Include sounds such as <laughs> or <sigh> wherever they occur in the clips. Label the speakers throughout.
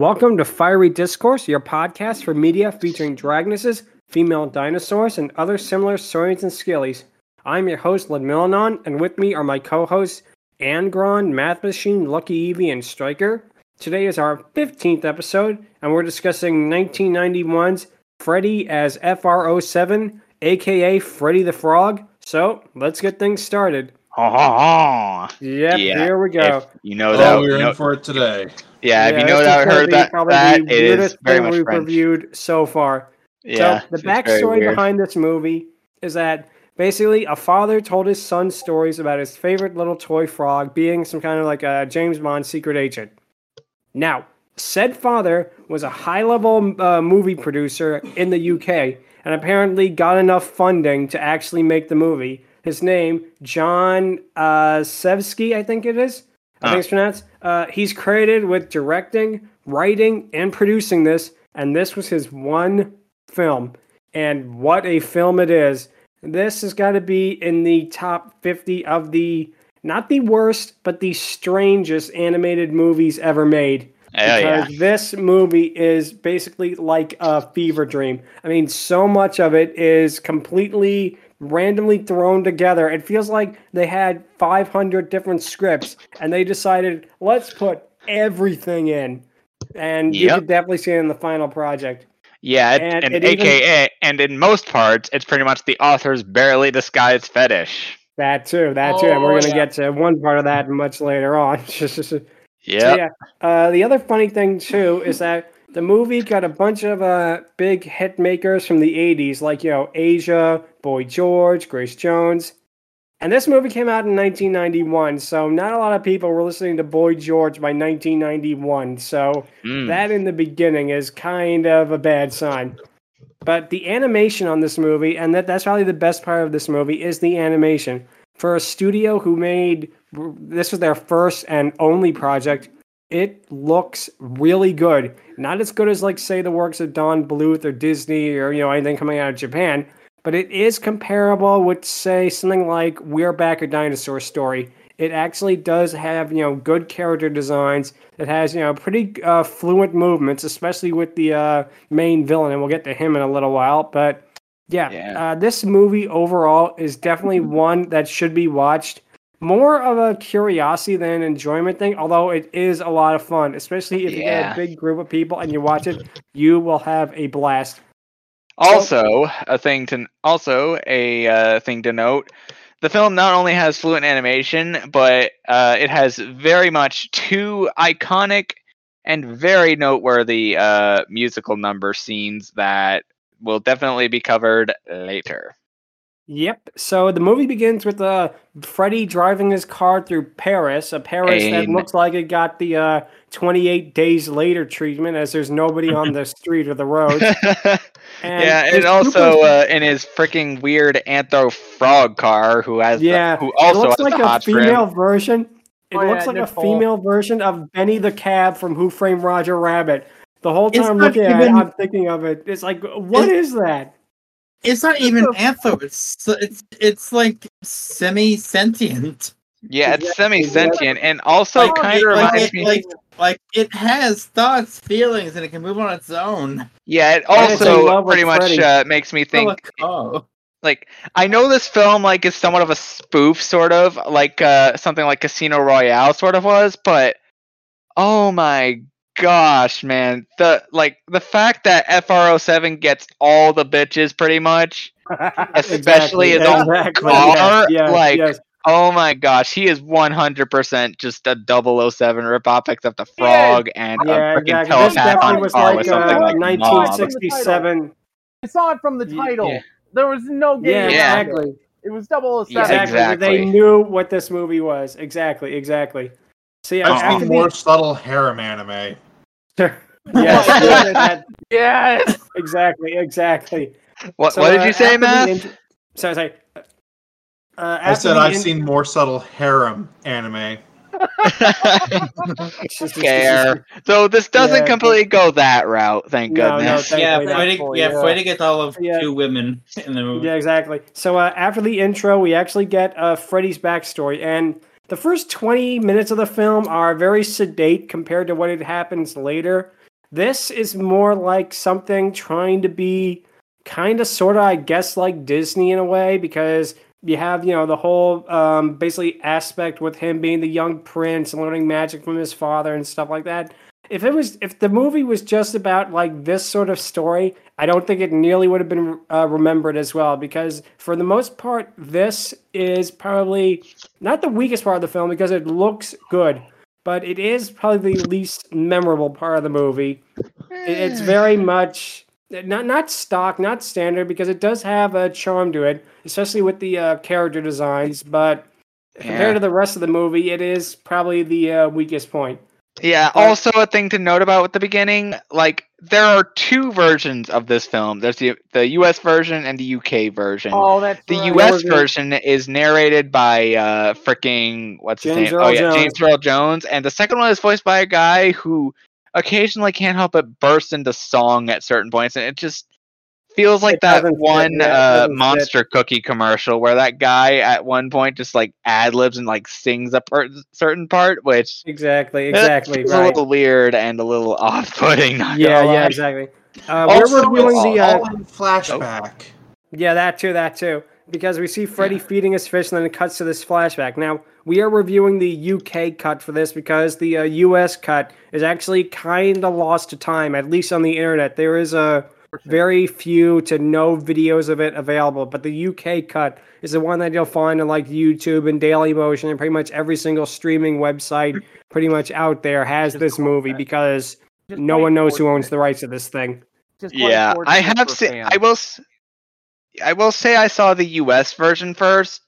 Speaker 1: Welcome to Fiery Discourse, your podcast for media featuring dragonesses, female dinosaurs, and other similar saurians and skillies. I'm your host, Ludmillanon, and with me are my co-hosts, Angron, Mathmachine, Lucky Evie, and Stryker. Today is our 15th episode, and we're discussing 1991's Freddie as FR07, aka Freddie the Frog. So, let's get things started.
Speaker 2: Ha ha ha.
Speaker 1: Yep,
Speaker 2: Yeah,
Speaker 1: here we go.
Speaker 2: If you know
Speaker 3: Oh,
Speaker 2: that.
Speaker 3: we're
Speaker 2: you know-
Speaker 3: in for it today.
Speaker 2: yeah, if you know
Speaker 1: this
Speaker 2: that,
Speaker 1: is gonna
Speaker 2: heard
Speaker 1: be
Speaker 2: that,
Speaker 1: probably
Speaker 2: that
Speaker 1: the
Speaker 2: it is
Speaker 1: weirdest
Speaker 2: very
Speaker 1: thing
Speaker 2: much
Speaker 1: we've
Speaker 2: French.
Speaker 1: reviewed so far.
Speaker 2: Yeah,
Speaker 1: so the backstory behind this movie is that basically a father told his son stories about his favorite little toy frog being some kind of like a James Bond secret agent. Now, said father was a high-level uh, movie producer in the UK and apparently got enough funding to actually make the movie. His name, John uh, Acevski, I think it is. I think it's pronounced. Uh, he's credited with directing, writing, and producing this, and this was his one film. And what a film it is! This has got to be in the top 50 of the not the worst, but the strangest animated movies ever made.
Speaker 2: Hell yeah.
Speaker 1: This movie is basically like a fever dream. I mean, so much of it is completely randomly thrown together. It feels like they had 500 different scripts and they decided, let's put everything in. And you
Speaker 2: Yep.
Speaker 1: could definitely see it in the final project.
Speaker 2: Yeah, it,
Speaker 1: And
Speaker 2: and,
Speaker 1: it even-
Speaker 2: AKA, and in most parts, it's pretty much the author's barely disguised fetish.
Speaker 1: That too, that too. and we're
Speaker 3: Oh,
Speaker 1: going to
Speaker 3: yeah.
Speaker 1: get to one part of that much later on. <laughs> So,
Speaker 2: Yeah.
Speaker 1: yeah. Uh, the other funny thing too is that the movie got a bunch of uh, big hit makers from the '80s, like you know Asia, Boy George, Grace Jones, and this movie came out in 1991. So not a lot of people were listening to Boy George by 1991. So
Speaker 2: Mm.
Speaker 1: that in the beginning is kind of a bad sign. But the animation on this movie, and that, that's probably the best part of this movie, is the animation. For a studio who made this was their first and only project, it looks really good. Not as good as like say the works of Don Bluth or Disney or you know anything coming out of Japan, but it is comparable with say something like We're Back a Dinosaur Story. It actually does have you know good character designs. It has you know pretty uh, fluent movements, especially with the uh, main villain, and we'll get to him in a little while. But yeah,
Speaker 2: Yeah.
Speaker 1: Uh, this movie overall is definitely one that should be watched. More of a curiosity than an enjoyment thing, although it is a lot of fun, especially if you get a big group of people and you watch it, you will have a blast.
Speaker 2: Also, a thing to also a uh, thing to note: the film not only has fluent animation, but uh, it has very much two iconic and very noteworthy uh, musical number scenes that will definitely be covered later.
Speaker 1: Yep. So the movie begins with uh, Freddie driving his car through Paris, a Paris that looks like it got the uh, 28 days later treatment, as there's nobody on the <laughs> street or the road. And
Speaker 2: yeah, and also uh, in his freaking weird anthro frog car, who has the-
Speaker 1: yeah,
Speaker 2: who
Speaker 1: it
Speaker 2: also
Speaker 1: looks like
Speaker 2: the
Speaker 1: a
Speaker 2: hot
Speaker 1: female
Speaker 2: trim.
Speaker 1: version. It
Speaker 4: Oh, yeah,
Speaker 1: looks like a female version of Benny the Cab from Who Framed Roger Rabbit. The whole time
Speaker 4: not
Speaker 1: looking at it, I'm thinking of it. It's like, what is,
Speaker 4: It-
Speaker 1: is that?
Speaker 4: It's not even <laughs> antho. It's it's it's like semi sentient.
Speaker 2: Yeah, it's semi-sentient, and also
Speaker 4: Like,
Speaker 2: kind of
Speaker 4: like,
Speaker 2: reminds
Speaker 4: it,
Speaker 2: me.
Speaker 4: like like it has thoughts, feelings, and it can move on its own.
Speaker 2: yeah, it
Speaker 1: And it's in
Speaker 2: also pretty much uh, makes me think.
Speaker 4: oh,
Speaker 2: Like, I know this film like is somewhat of a spoof, sort of like uh, something like Casino Royale, sort of was, but oh my gosh, man, the like the fact that FR07 gets all the bitches pretty much. <laughs> Especially
Speaker 1: Exactly,
Speaker 2: his own
Speaker 1: exactly,
Speaker 2: car,
Speaker 1: yes, yes,
Speaker 2: like,
Speaker 1: yes.
Speaker 2: Oh my gosh, he is 100% just a 007 ripoff, except a
Speaker 4: He is.
Speaker 2: frog and
Speaker 1: yeah,
Speaker 2: a freaking
Speaker 1: exactly.
Speaker 2: Telepath
Speaker 1: definitely
Speaker 2: on
Speaker 1: was
Speaker 2: car
Speaker 1: like
Speaker 2: with
Speaker 1: uh,
Speaker 2: like
Speaker 1: 1967.
Speaker 5: I saw it from the title.
Speaker 2: yeah.
Speaker 5: There was no game.
Speaker 1: Yeah,
Speaker 2: Yeah.
Speaker 5: it.
Speaker 1: exactly.
Speaker 5: It was 007.
Speaker 2: Yeah,
Speaker 1: Exactly.
Speaker 2: exactly.
Speaker 1: They knew what this movie was. Exactly. Exactly. So yeah,
Speaker 3: I've
Speaker 1: after
Speaker 3: seen
Speaker 1: the-
Speaker 3: more subtle harem anime. <laughs>
Speaker 1: yes, yeah, <laughs>
Speaker 5: Yes.
Speaker 1: exactly, exactly.
Speaker 2: What,
Speaker 1: So,
Speaker 2: what did
Speaker 1: uh,
Speaker 2: you say,
Speaker 1: after the
Speaker 2: Matt?
Speaker 1: int- sorry, sorry. Uh,
Speaker 3: I said I've
Speaker 1: in-
Speaker 3: seen more subtle harem anime.
Speaker 1: It's just- it's just-
Speaker 2: Care. So this doesn't
Speaker 1: Yeah,
Speaker 2: completely go that route, thank
Speaker 1: No, no,
Speaker 2: goodness.
Speaker 1: thank-
Speaker 4: yeah,
Speaker 1: Thankfully not.
Speaker 4: fighting, yeah,
Speaker 5: yeah.
Speaker 4: fighting against all of
Speaker 1: Yeah.
Speaker 4: two women in the movie.
Speaker 1: Yeah, exactly. So uh, after the intro, we actually get uh, Freddie's backstory, and the first 20 minutes of the film are very sedate compared to what it happens later. This is more like something trying to be kind of, sort of, I guess, like Disney in a way, because you have, you know, the whole um, basically aspect with him being the young prince and learning magic from his father and stuff like that. If it was, if the movie was just about like this sort of story, I don't think it nearly would have been uh, remembered as well because for the most part, this is probably not the weakest part of the film because it looks good, but it is probably the least memorable part of the movie. It's very much not not stock, not standard because it does have a charm to it, especially with the uh, character designs. But
Speaker 2: Yeah.
Speaker 1: compared to the rest of the movie, it is probably the uh, weakest point.
Speaker 2: Yeah,
Speaker 1: But-
Speaker 2: also a thing to note about with the beginning, like there are two versions of this film. There's the the US version and the UK version.
Speaker 5: Oh, that's
Speaker 2: the
Speaker 5: right.
Speaker 2: US
Speaker 1: was
Speaker 2: version is narrated by uh freaking what's his name?
Speaker 1: Earl
Speaker 2: oh yeah,
Speaker 1: Jones.
Speaker 2: James Earl Jones. And the second one is voiced by a guy who occasionally can't help but burst into song at certain points, and it just feels like
Speaker 1: It
Speaker 2: that one uh
Speaker 1: doesn't fit.
Speaker 2: monster cookie commercial where that guy at one point just like ad libs and like sings a per- certain part, which
Speaker 1: Exactly, <laughs> exactly,
Speaker 2: feels
Speaker 1: right.
Speaker 2: a little weird and a little <laughs> off-putting. not
Speaker 1: Yeah, yeah,
Speaker 2: lie.
Speaker 1: exactly. Uh,
Speaker 3: Also,
Speaker 1: we're reviewing
Speaker 3: it's
Speaker 1: the uh,
Speaker 3: all in flashback.
Speaker 1: Yeah, that too, that too. Because we see Freddie feeding his fish and then it cuts to this flashback. Now, we are reviewing the UK cut for this because the uh, US cut is actually kind of lost to time, at least on the internet. There is a very few to no videos of it available, but the UK cut is the one that you'll find on like YouTube and Dailymotion and pretty much every single streaming website pretty much out there has this movie because
Speaker 5: Just
Speaker 1: no one knows who
Speaker 5: owns
Speaker 1: ons the rights to this thing.
Speaker 5: just
Speaker 2: Yeah, I have seen. I will. s- I will say I saw the U.S. version first,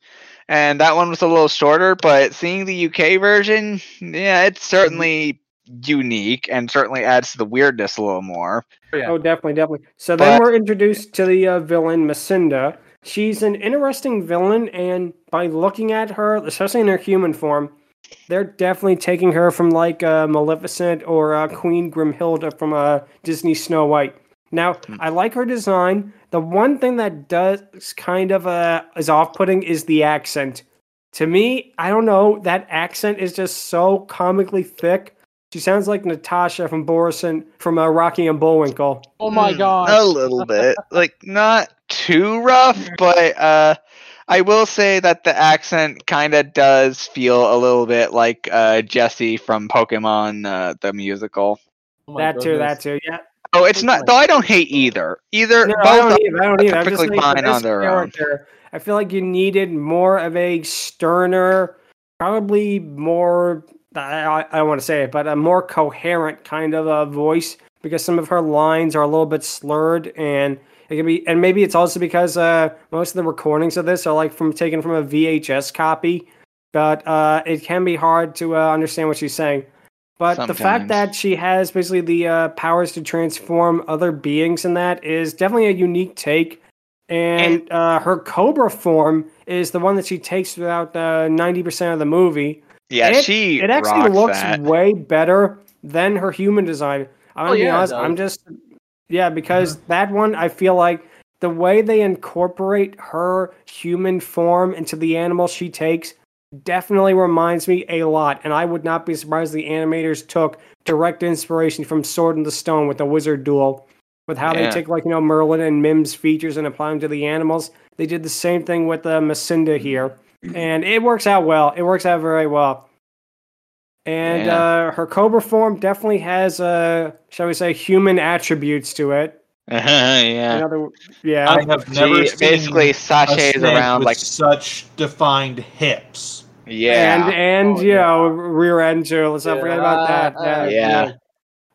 Speaker 2: and that one was a little shorter. But seeing the UK version, yeah, it's certainly unique and certainly adds to the weirdness a little more.
Speaker 5: Yeah.
Speaker 1: Oh, definitely, definitely. So then
Speaker 2: But-
Speaker 1: we're introduced to the uh, villain, Messina. She's an interesting villain, and by looking at her, especially in her human form, they're definitely taking her from like uh, Maleficent or uh, Queen Grimhilde from uh, Disney Snow White. Now,
Speaker 2: Hmm.
Speaker 1: I like her design. The one thing that does kind of uh, is off-putting is the accent. To me, I don't know. That accent is just so comically thick. She sounds like Natasha from Boris and from uh, Rocky and Bullwinkle.
Speaker 5: Oh my
Speaker 2: Hmm,
Speaker 5: god.
Speaker 2: a little bit, like not too rough, but uh, I will say that the accent kind of does feel a little bit like uh, Jessie from Pokemon uh, the musical.
Speaker 5: Oh my
Speaker 1: that too, that too. Yeah.
Speaker 2: Oh, it's not. Though I don't hate either. Either
Speaker 1: No,
Speaker 2: both
Speaker 1: I don't
Speaker 2: are
Speaker 1: either. I don't either. I'm just
Speaker 2: perfectly fine on
Speaker 1: this
Speaker 2: their own.
Speaker 1: I feel like you needed more of a sterner, probably more. I, I, I don't want to say it, but a more coherent kind of a voice because some of her lines are a little bit slurred and it can be and maybe it's also because uh most of the recordings of this are like from taken from a VHS copy but uh it can be hard to uh, understand what she's saying. But the fact that she has basically the uh, powers to transform other beings in that is definitely a unique take and uh, her cobra form is the one that she takes throughout uh, 90% of the movie
Speaker 2: Yeah,
Speaker 1: it,
Speaker 2: she.
Speaker 1: it actually
Speaker 2: rocks
Speaker 1: looks
Speaker 2: that.
Speaker 1: way better than her human design. I'm
Speaker 5: Oh,
Speaker 1: gonna be
Speaker 5: yeah, it
Speaker 1: honest. I'm just yeah because that one I feel like the way they incorporate her human form into the animal she takes definitely reminds me a lot, and I would not be surprised the animators took direct inspiration from Sword in the Stone with the wizard duel. With how
Speaker 2: Yeah.
Speaker 1: they take like you know Merlin and Mim's features and apply them to the animals, they did the same thing with uh, Messina here, and it works out well. It works out very well. And
Speaker 2: Yeah.
Speaker 1: uh, her Cobra form definitely has, uh, shall we say, human attributes to it. <laughs>
Speaker 2: yeah.
Speaker 1: Another, yeah,
Speaker 3: I have never
Speaker 2: She
Speaker 3: seen
Speaker 2: basically
Speaker 3: a sashays
Speaker 2: around
Speaker 3: with
Speaker 2: like
Speaker 3: such defined hips.
Speaker 2: yeah.
Speaker 1: and and
Speaker 5: Oh,
Speaker 1: you
Speaker 5: yeah.
Speaker 1: know rear end too. Let's not forget about that.
Speaker 5: Yeah,
Speaker 2: yeah.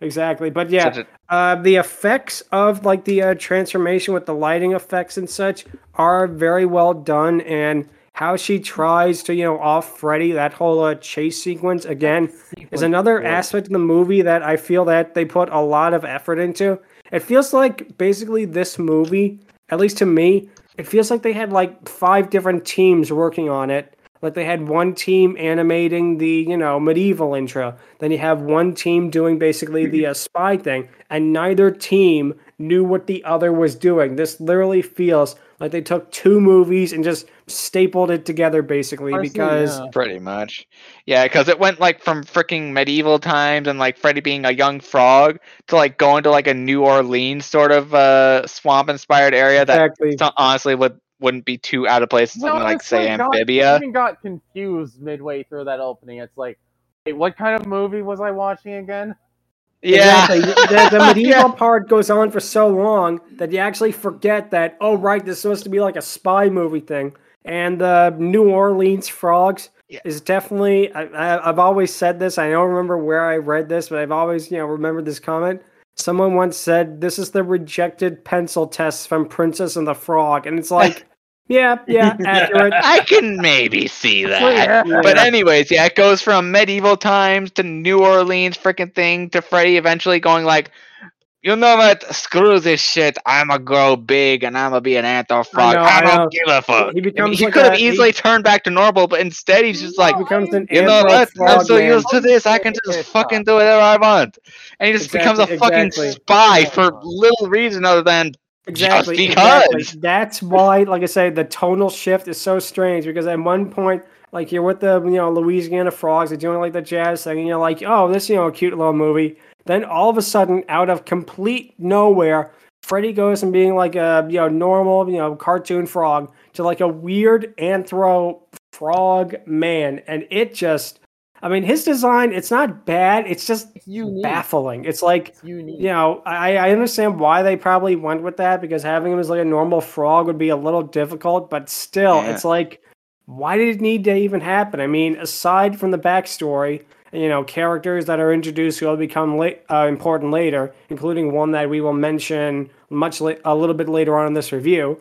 Speaker 1: exactly. But yeah,
Speaker 2: a-
Speaker 1: uh, the effects of like the uh, transformation with the lighting effects and such are very well done, and how she tries to you know off Freddie that whole uh, chase sequence again is another aspect of the movie that I feel that they put a lot of effort into. It feels like basically this movie, at least to me, it feels like they had like five different teams working on it. Like they had one team animating the, you know, medieval intro. Then you have one team doing basically the uh, spy thing, and neither team knew what the other was doing. This literally feels like they took two movies and just stapled it together basically
Speaker 5: Honestly,
Speaker 1: because
Speaker 5: yeah.
Speaker 2: Pretty much. Yeah, because it went like from freaking medieval times and like Freddie being a young frog to like going to like a New Orleans sort of uh swamp inspired area that
Speaker 1: exactly.
Speaker 2: so- honestly would wouldn't be too out of place in
Speaker 5: No,
Speaker 2: like say
Speaker 5: like, got-
Speaker 2: Amphibia.
Speaker 5: even got confused midway through that opening. It's like, wait, what kind of movie was I watching again?
Speaker 2: Yeah.
Speaker 1: Exactly. <laughs> The, the medieval
Speaker 2: Yeah.
Speaker 1: part goes on for so long that you actually forget that, oh, right, this is supposed to be like a spy movie thing. And the New Orleans frogs
Speaker 2: Yeah.
Speaker 1: is definitely, I, I, I've always said this. I don't remember where I read this, but I've always, you know, remembered this comment. Someone once said, this is the rejected pencil test from Princess and the Frog. And it's like, yeah, yeah, <laughs> accurate.
Speaker 2: I can maybe see that.
Speaker 5: Yeah.
Speaker 2: But
Speaker 1: Yeah.
Speaker 2: anyways, yeah, it goes from medieval times to New Orleans freaking thing to Freddie eventually going like, you know what? Screw this shit. I'ma grow big and I'ma be an anthro frog.
Speaker 1: know,
Speaker 2: I,
Speaker 1: I
Speaker 2: don't give a fuck.
Speaker 1: He becomes
Speaker 2: he
Speaker 1: like
Speaker 2: could have
Speaker 1: a- he-
Speaker 2: easily turned back to normal, but instead he's just like,
Speaker 1: becomes an
Speaker 2: you know what? I'm so
Speaker 1: man.
Speaker 2: used to this, I can just fucking do whatever I want. And he just becomes a fucking
Speaker 1: exactly.
Speaker 2: spy for little reason other than
Speaker 1: Exactly.
Speaker 2: Just
Speaker 1: exactly.
Speaker 2: because.
Speaker 1: That's why, like I say, the tonal shift is so strange because at one point, like you're with the you know Louisiana Frogs, they're doing like the jazz thing, and you're like, oh, this you know cute little movie. Then all of a sudden, out of complete nowhere, Freddie goes from being like a you know normal you know cartoon frog to like a weird anthro frog man, and it just, I mean, his design it's not bad, it's just
Speaker 5: It's
Speaker 1: baffling. It's like
Speaker 5: It's
Speaker 1: you know, I, I understand why they probably went with that because having him as like a normal frog would be a little difficult, but still,
Speaker 2: Yeah.
Speaker 1: it's like, why did it need to even happen? I mean, aside from the backstory, you know, characters that are introduced who will become la- uh, important later, including one that we will mention much la- a little bit later on in this review.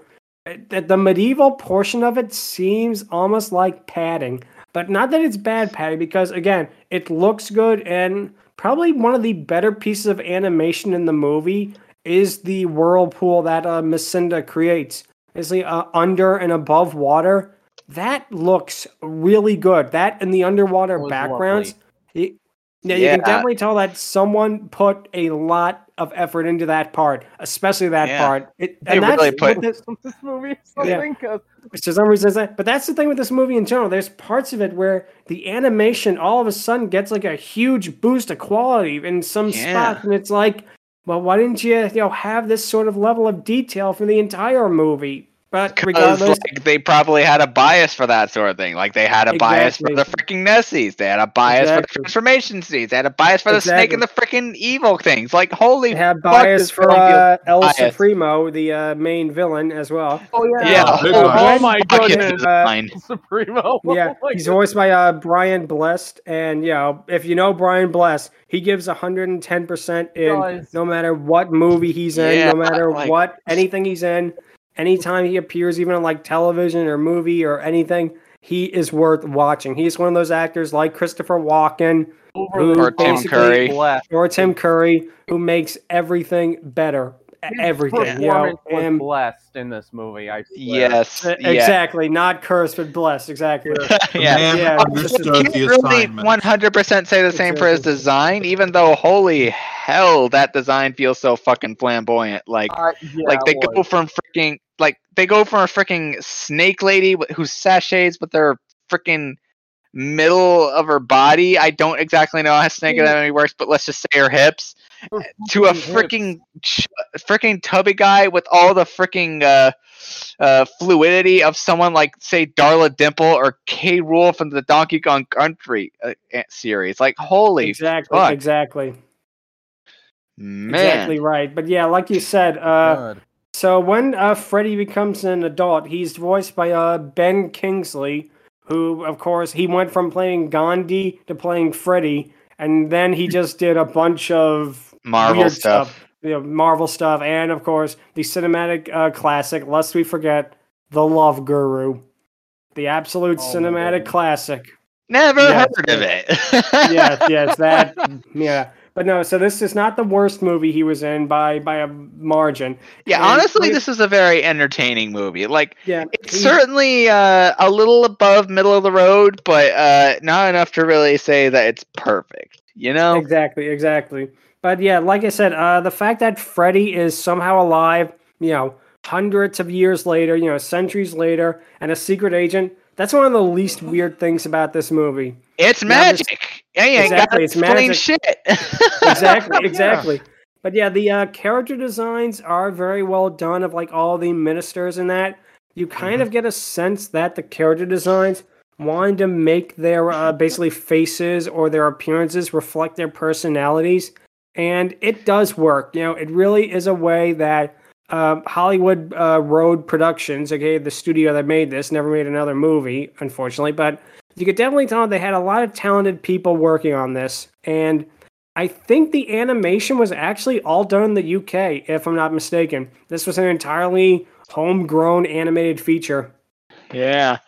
Speaker 1: That the medieval portion of it seems almost like padding, but not that it's bad Patty, because again, it looks good and probably one of the better pieces of animation in the movie is the whirlpool that uh, Messina creates. Is the uh, under and above water that looks really good. That and the underwater backgrounds. y- yeah, you can
Speaker 2: Yeah.
Speaker 1: definitely tell that someone put a lot of effort into that part, especially that
Speaker 2: Yeah.
Speaker 1: part. It,
Speaker 2: They
Speaker 1: and that's
Speaker 2: really
Speaker 1: what
Speaker 2: put-
Speaker 1: this-
Speaker 5: this movie something. 'cause
Speaker 1: which for some reason that. But that's the thing with this movie in general. There's parts of it where the animation all of a sudden gets like a huge boost of quality in some
Speaker 2: Yeah.
Speaker 1: spots, and it's like, well, why didn't you, you know, have this sort of level of detail for the entire movie? But
Speaker 2: Because
Speaker 1: regardless,
Speaker 2: like they probably had a bias for that sort of thing. Like they had a bias for the freaking Nessies. They had a bias for the transformation scenes. They had a bias for the snake and the freaking evil things. Like holy
Speaker 1: they have
Speaker 2: fuck,
Speaker 1: bias for uh, El
Speaker 2: biased.
Speaker 1: Supremo, the uh, main villain, as well.
Speaker 5: Oh yeah.
Speaker 2: Yeah.
Speaker 3: big
Speaker 5: Oh,
Speaker 3: one.
Speaker 5: my
Speaker 2: fuck his
Speaker 5: goodness.
Speaker 2: design.
Speaker 5: Supremo. <laughs>
Speaker 1: Yeah,
Speaker 5: Oh
Speaker 1: he's voiced by uh, Brian Blessed, and you know, if you know Brian Blessed, he gives 110 percent in
Speaker 5: Guys.
Speaker 1: no matter what movie he's in,
Speaker 2: Yeah,
Speaker 1: no matter
Speaker 2: like-
Speaker 1: what anything he's in, anytime he appears, even on like television or movie or anything, he is worth watching. He's one of those actors like Christopher Walken
Speaker 5: Overly
Speaker 2: Or Tim Curry.
Speaker 1: or Tim Curry, who makes everything better.
Speaker 5: His
Speaker 1: Everything, you know,
Speaker 5: was
Speaker 1: and
Speaker 5: blessed in this movie. I swear.
Speaker 2: Yes.
Speaker 1: Uh,
Speaker 2: yeah.
Speaker 1: exactly, not cursed but blessed. Exactly. <laughs>
Speaker 2: Yeah.
Speaker 3: man
Speaker 1: Yeah,
Speaker 3: understood
Speaker 2: Can't
Speaker 3: the
Speaker 2: really 100% say the same for his design, even though holy hell, that design feels so fucking flamboyant. Like,
Speaker 5: Uh, yeah,
Speaker 2: like they go from freaking like they go from a freaking snake lady with- who sashays with their freaking middle of her body. I don't exactly know how snake anatomy works, but let's just say her hips to a freaking ch- freaking tubby guy with all the freaking uh, uh, fluidity of someone like say Darla Dimple or K. Rool from the Donkey Kong Country uh, series. Like holy
Speaker 1: exactly,
Speaker 2: fuck.
Speaker 1: exactly.
Speaker 2: man!
Speaker 1: Exactly right. But yeah, like you said, uh,
Speaker 5: Good.
Speaker 1: So when uh, Freddie becomes an adult, he's voiced by uh, Ben Kingsley, who, of course, he went from playing Gandhi to playing Freddie, and then he just did a bunch of
Speaker 2: Marvel
Speaker 1: weird
Speaker 2: stuff.
Speaker 1: you know, Marvel stuff, and of course, the cinematic uh, classic, lest we forget, The Love Guru. The absolute
Speaker 5: Oh
Speaker 1: cinematic classic.
Speaker 2: Never
Speaker 1: Yes,
Speaker 2: heard of it. <laughs>
Speaker 1: yes, yes, that yeah. But no, so this is not the worst movie he was in by by a margin.
Speaker 2: Yeah,
Speaker 1: And
Speaker 2: honestly, this is a very entertaining movie. Like,
Speaker 1: Yeah,
Speaker 2: it's certainly uh, a little above middle of the road, but uh, not enough to really say that it's perfect. You know?
Speaker 1: Exactly, exactly. But yeah, like I said, uh, the fact that Freddie is somehow alive, you know, hundreds of years later, you know, centuries later, and a secret agent, that's one of the least weird things about this movie.
Speaker 2: It's
Speaker 1: Yeah, this-
Speaker 2: magic. Ain't
Speaker 1: Exactly, it's magic.
Speaker 2: shit. <laughs>
Speaker 1: Exactly, exactly. But yeah, the uh, character designs are very well done of like all the ministers and that. You kind of get a sense that the character designs wanted to make their uh, basically faces or their appearances reflect their personalities, and it does work. You know, it really is a way that uh, Hollywood uh, Road Productions, okay, the studio that made this, never made another movie, unfortunately, but you could definitely tell they had a lot of talented people working on this, and I think the animation was actually all done in the UK, if I'm not mistaken. This was an entirely homegrown animated feature.
Speaker 2: yeah.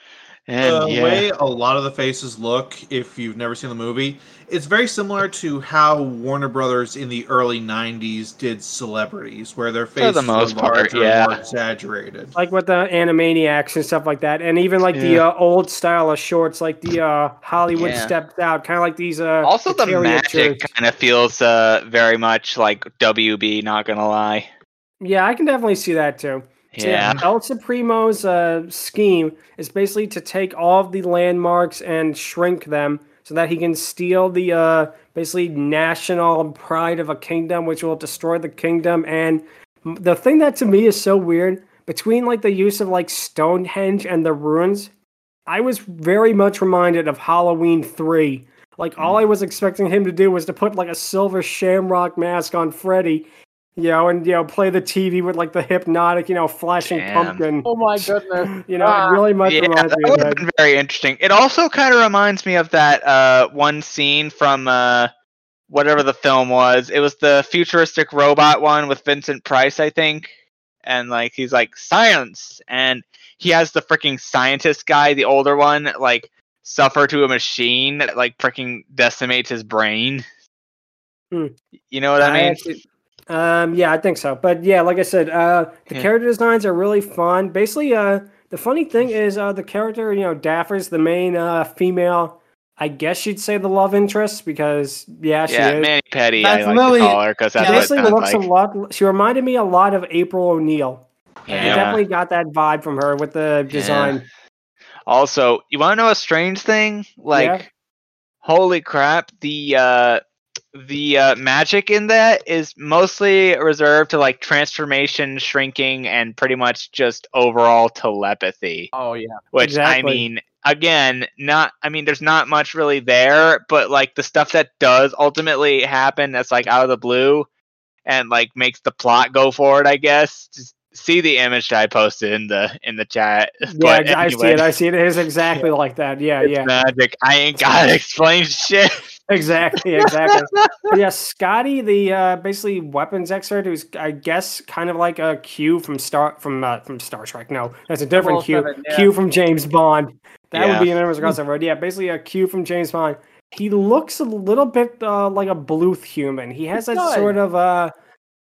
Speaker 2: And
Speaker 3: the
Speaker 2: yeah.
Speaker 3: way a lot of the faces look, if you've never seen the movie, it's very similar to how Warner Brothers in the early '90s did celebrities, where their
Speaker 2: the
Speaker 3: faces
Speaker 2: most
Speaker 3: were
Speaker 2: part,
Speaker 3: larger
Speaker 2: yeah.
Speaker 3: more exaggerated.
Speaker 1: Like with the Animaniacs and stuff like that. And even like the uh, old style of shorts, like the uh, Hollywood
Speaker 2: Yeah.
Speaker 1: stepped out, kind of like these. Uh,
Speaker 2: also, the
Speaker 1: caricatures.
Speaker 2: magic kind of feels uh, very much like WB, not gonna lie.
Speaker 1: Yeah, I can definitely see that too. So,
Speaker 2: Yeah.
Speaker 1: El Supremo's uh, scheme is basically to take all of the landmarks and shrink them so that he can steal the uh, basically national pride of a kingdom, which will destroy the kingdom. And the thing that to me is so weird between like the use of like Stonehenge and the ruins, I was very much reminded of Halloween 3. Like all I was expecting him to do was to put like a silver shamrock mask on Freddie, you know, and you know, play the TV with like the hypnotic, you know, flashing
Speaker 2: Damn.
Speaker 1: pumpkin.
Speaker 5: Oh my <laughs> goodness.
Speaker 1: You know,
Speaker 5: Ah.
Speaker 1: it really much
Speaker 2: Yeah,
Speaker 1: reminds
Speaker 2: that
Speaker 1: me of
Speaker 2: would have
Speaker 1: that.
Speaker 2: been very interesting. It also kind of reminds me of that uh, one scene from uh, whatever the film was. It was the futuristic robot one with Vincent Price, I think. And like he's like science, and he has the freaking scientist guy, the older one, like suffer to a machine that like freaking decimates his brain.
Speaker 1: Hmm.
Speaker 2: You know what I, mean?
Speaker 1: actually- um, yeah, I think so. But yeah, like I said, uh, the
Speaker 2: Yeah.
Speaker 1: character designs are really fun. Basically, uh, the funny thing is, uh, the character, you know, Daffers, the main uh, female, I guess you'd say the love interest because yeah, she
Speaker 2: yeah,
Speaker 1: is.
Speaker 2: Manny Petty.
Speaker 4: That's
Speaker 2: I like
Speaker 4: Lily-
Speaker 2: to call her because that's
Speaker 1: She
Speaker 2: what it
Speaker 1: basically looks
Speaker 2: like.
Speaker 1: a lot. She reminded me a lot of April O'Neil. I
Speaker 2: Yeah.
Speaker 1: definitely got that vibe from her with the design.
Speaker 2: Also, you want to know a strange thing? Like,
Speaker 1: Yeah.
Speaker 2: holy crap! The uh, the uh, magic in that is mostly reserved to like transformation, shrinking, and pretty much just overall telepathy.
Speaker 5: Oh yeah.
Speaker 2: Which I mean, again, not. I mean, there's not much really there, but like the stuff that does ultimately happen, that's like out of the blue, and like makes the plot go forward. I guess. Just see the image that I posted in the in the chat. <laughs>
Speaker 1: Yeah,
Speaker 2: But
Speaker 1: I see it. I see it. It is exactly like that. Yeah,
Speaker 2: It's
Speaker 1: yeah.
Speaker 2: magic. I ain't gotta <laughs> explain shit.
Speaker 1: Exactly, exactly. yeah, Scotty, the uh, basically weapons expert, who's I guess kind of like a Q from Star from uh, from Star Trek. No, that's a different Q.
Speaker 5: 007, yeah.
Speaker 1: Q from James Bond. That
Speaker 2: Yeah.
Speaker 1: would be an Emerson crossover. Yeah, basically a Q from James Bond. He looks a little bit uh, like a Bluth human. He has that sort of uh,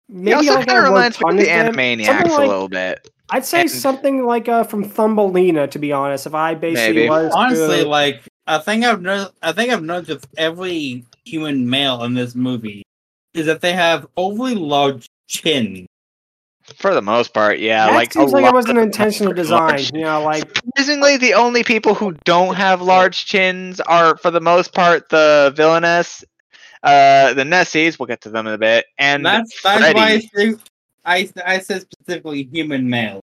Speaker 2: He
Speaker 1: maybe
Speaker 2: also
Speaker 1: like
Speaker 2: kind of
Speaker 1: a
Speaker 2: reminds me of the
Speaker 1: rotundity-
Speaker 2: Animaniacs
Speaker 1: something
Speaker 2: a little bit.
Speaker 1: I'd say
Speaker 2: and-
Speaker 1: something like uh, from Thumbelina, to be honest. If I basically
Speaker 2: Maybe.
Speaker 1: was to-
Speaker 4: Honestly, like I think I've no- I think I've noticed with every human male in this movie is that they have overly large chin.
Speaker 2: For the most part, yeah.
Speaker 1: that
Speaker 2: like
Speaker 1: seems
Speaker 2: a
Speaker 1: like it was an intentional design. You know, like
Speaker 2: Surprisingly, the only people who don't have large chins are, for the most part, the villainess, uh, the Nessies. We'll get to them in a bit, and
Speaker 4: That's that's why I, I I said specifically human males.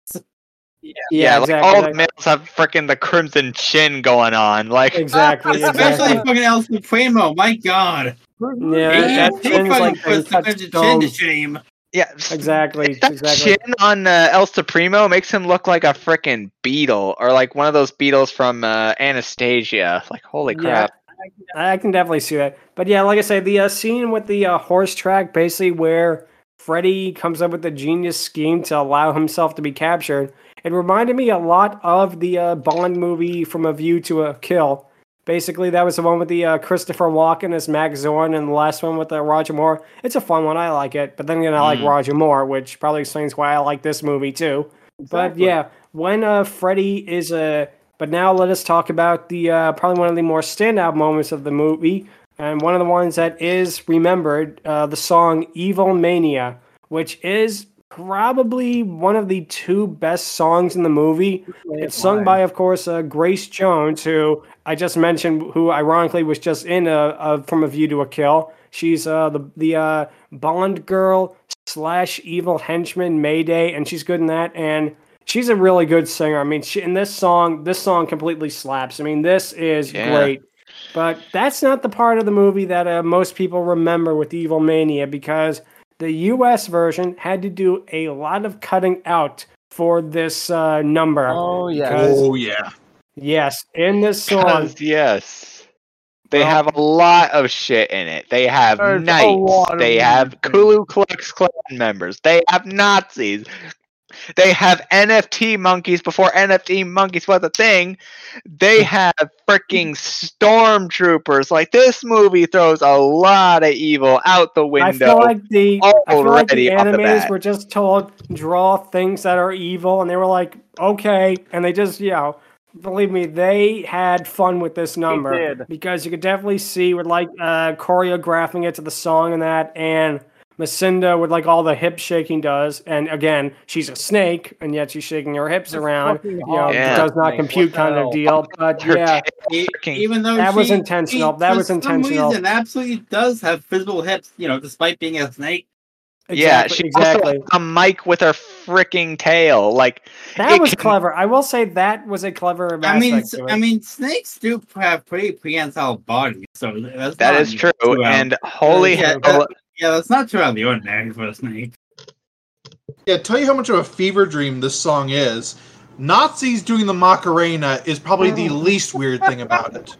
Speaker 1: yeah,
Speaker 2: yeah, like
Speaker 1: exactly.
Speaker 2: all the males have freaking the crimson chin going on. Like,
Speaker 1: exactly, <laughs>
Speaker 4: Especially
Speaker 1: exactly.
Speaker 4: fucking El Supremo. My God,
Speaker 1: Yeah,
Speaker 4: he,
Speaker 1: that
Speaker 4: he
Speaker 1: like
Speaker 4: puts the
Speaker 1: touched
Speaker 4: chin to shame.
Speaker 2: yeah,
Speaker 1: Exactly,
Speaker 2: That
Speaker 1: exactly.
Speaker 2: chin on uh, El Supremo makes him look like a freaking beetle, or like one of those beetles from uh, Anastasia. Like, holy
Speaker 1: Yeah,
Speaker 2: crap!
Speaker 1: I can definitely see that. But yeah, like I said, the uh, scene with the uh, horse track, basically where Freddie comes up with the genius scheme to allow himself to be captured, it reminded me a lot of the uh, Bond movie From a View to a Kill. Basically, that was the one with the uh, Christopher Walken as Max Zorin, and the last one with uh, Roger Moore. It's a fun one. I like it, but then again, I like
Speaker 2: Mm.
Speaker 1: Roger Moore, which probably explains why I like this movie too. But yeah, when uh, Freddie is a. but now let us talk about the uh, probably one of the more standout moments of the movie, and one of the ones that is remembered, uh, the song "Evil Mania," which is probably one of the two best songs in the movie. It's sung by, of course, uh, Grace Jones, who I just mentioned, who ironically was just in a, a From a View to a Kill. She's uh, the the uh, Bond girl slash evil henchman Mayday, and she's good in that. And she's a really good singer. I mean, she, in this song, this song completely slaps. I mean, this is
Speaker 2: Yeah.
Speaker 1: great. But that's not the part of the movie that uh, most people remember with Evil Mania because the U.S. version had to do a lot of cutting out for this uh, number.
Speaker 5: Oh yeah.
Speaker 3: Oh yeah.
Speaker 1: Yes, in this song.
Speaker 2: yes. They
Speaker 1: Well-
Speaker 2: have a lot of shit in it. They have
Speaker 5: There's
Speaker 2: knights. They have
Speaker 5: things.
Speaker 2: Ku Klux Klan members. They have Nazis. They have NFT monkeys before NFT monkeys was a thing. They have freaking stormtroopers. Like this movie throws a lot of evil out the
Speaker 1: I
Speaker 2: window.
Speaker 1: feel like the I feel like the
Speaker 2: already the
Speaker 1: animators were just told draw things that are evil, and they were like, okay, and they just you know. Believe me, they had fun with this number
Speaker 5: did.
Speaker 1: because you could definitely see with like uh, choreographing it to the song and that, and Messina with like all the hip shaking does, and again, she's a snake, and yet she's shaking her hips
Speaker 5: It's
Speaker 1: around. You know,
Speaker 5: hard.
Speaker 2: Yeah.
Speaker 1: does not compute kind of deal. But
Speaker 2: Her
Speaker 1: yeah,
Speaker 4: Even though
Speaker 1: That was intentional.
Speaker 4: she,
Speaker 1: That
Speaker 4: for
Speaker 1: was
Speaker 4: some
Speaker 1: intentional.
Speaker 4: reason, absolutely does have physical hips. You know, despite being a snake.
Speaker 2: yeah,
Speaker 1: exactly,
Speaker 2: she
Speaker 1: exactly.
Speaker 2: also a mic with her freaking tail. Like
Speaker 1: That
Speaker 2: it
Speaker 1: was
Speaker 2: can-
Speaker 1: clever. I will say that was a clever aspect
Speaker 4: I mean. I mean, snakes do have pretty prehensile bodies, so that's
Speaker 2: that
Speaker 4: not
Speaker 2: is true.
Speaker 4: too
Speaker 2: And holy
Speaker 4: yeah,
Speaker 2: hell,
Speaker 4: that- yeah, that's not too out of the ordinary for a snake.
Speaker 3: Yeah, tell you how much of a fever dream this song is. Nazis doing the Macarena is probably the least weird thing about it.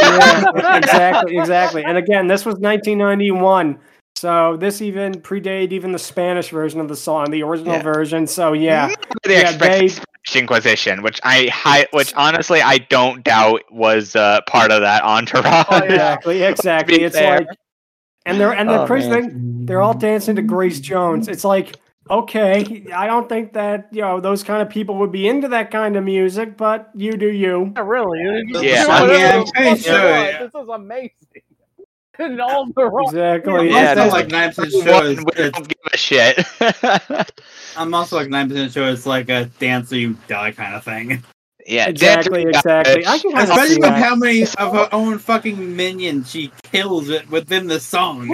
Speaker 1: yeah, exactly, exactly. And again, this was 1991, so this even predated even the Spanish version of the song, the original
Speaker 2: Yeah.
Speaker 1: version. So yeah,
Speaker 2: the
Speaker 1: Yeah,
Speaker 2: expected
Speaker 1: they-
Speaker 2: Spanish Inquisition, which I hi- which honestly I don't doubt was uh, part of that entourage.
Speaker 5: Oh, yeah.
Speaker 1: exactly, exactly. <laughs> It's
Speaker 2: fair.
Speaker 1: like, and they're and the
Speaker 2: Oh,
Speaker 1: crazy
Speaker 2: man.
Speaker 1: thing, they're all dancing to Grace Jones. It's like. Okay, I don't think that you know those kind of people would be into that kind of music, but you do you.
Speaker 5: Not really. You just
Speaker 2: Yeah.
Speaker 5: do
Speaker 2: I
Speaker 5: whatever
Speaker 4: mean, I'm
Speaker 5: the
Speaker 4: pretty
Speaker 5: fuck you
Speaker 4: sure,
Speaker 5: want.
Speaker 4: yeah.
Speaker 5: This is amazing. <laughs> And all the wrong.
Speaker 1: Exactly.
Speaker 2: Yeah,
Speaker 4: I'm
Speaker 2: no,
Speaker 4: also
Speaker 1: It's-
Speaker 4: like nine percent sure.
Speaker 2: One,
Speaker 4: It's,
Speaker 2: we
Speaker 4: it's,
Speaker 2: don't give a shit. <laughs>
Speaker 4: I'm also like nine percent sure it's like a dance or you die kind of thing. <laughs>
Speaker 2: yeah,
Speaker 1: Exactly, exactly. I can kind of
Speaker 4: Especially
Speaker 1: see
Speaker 4: with
Speaker 1: that.
Speaker 4: how many of her own fucking minions she kills it within the song.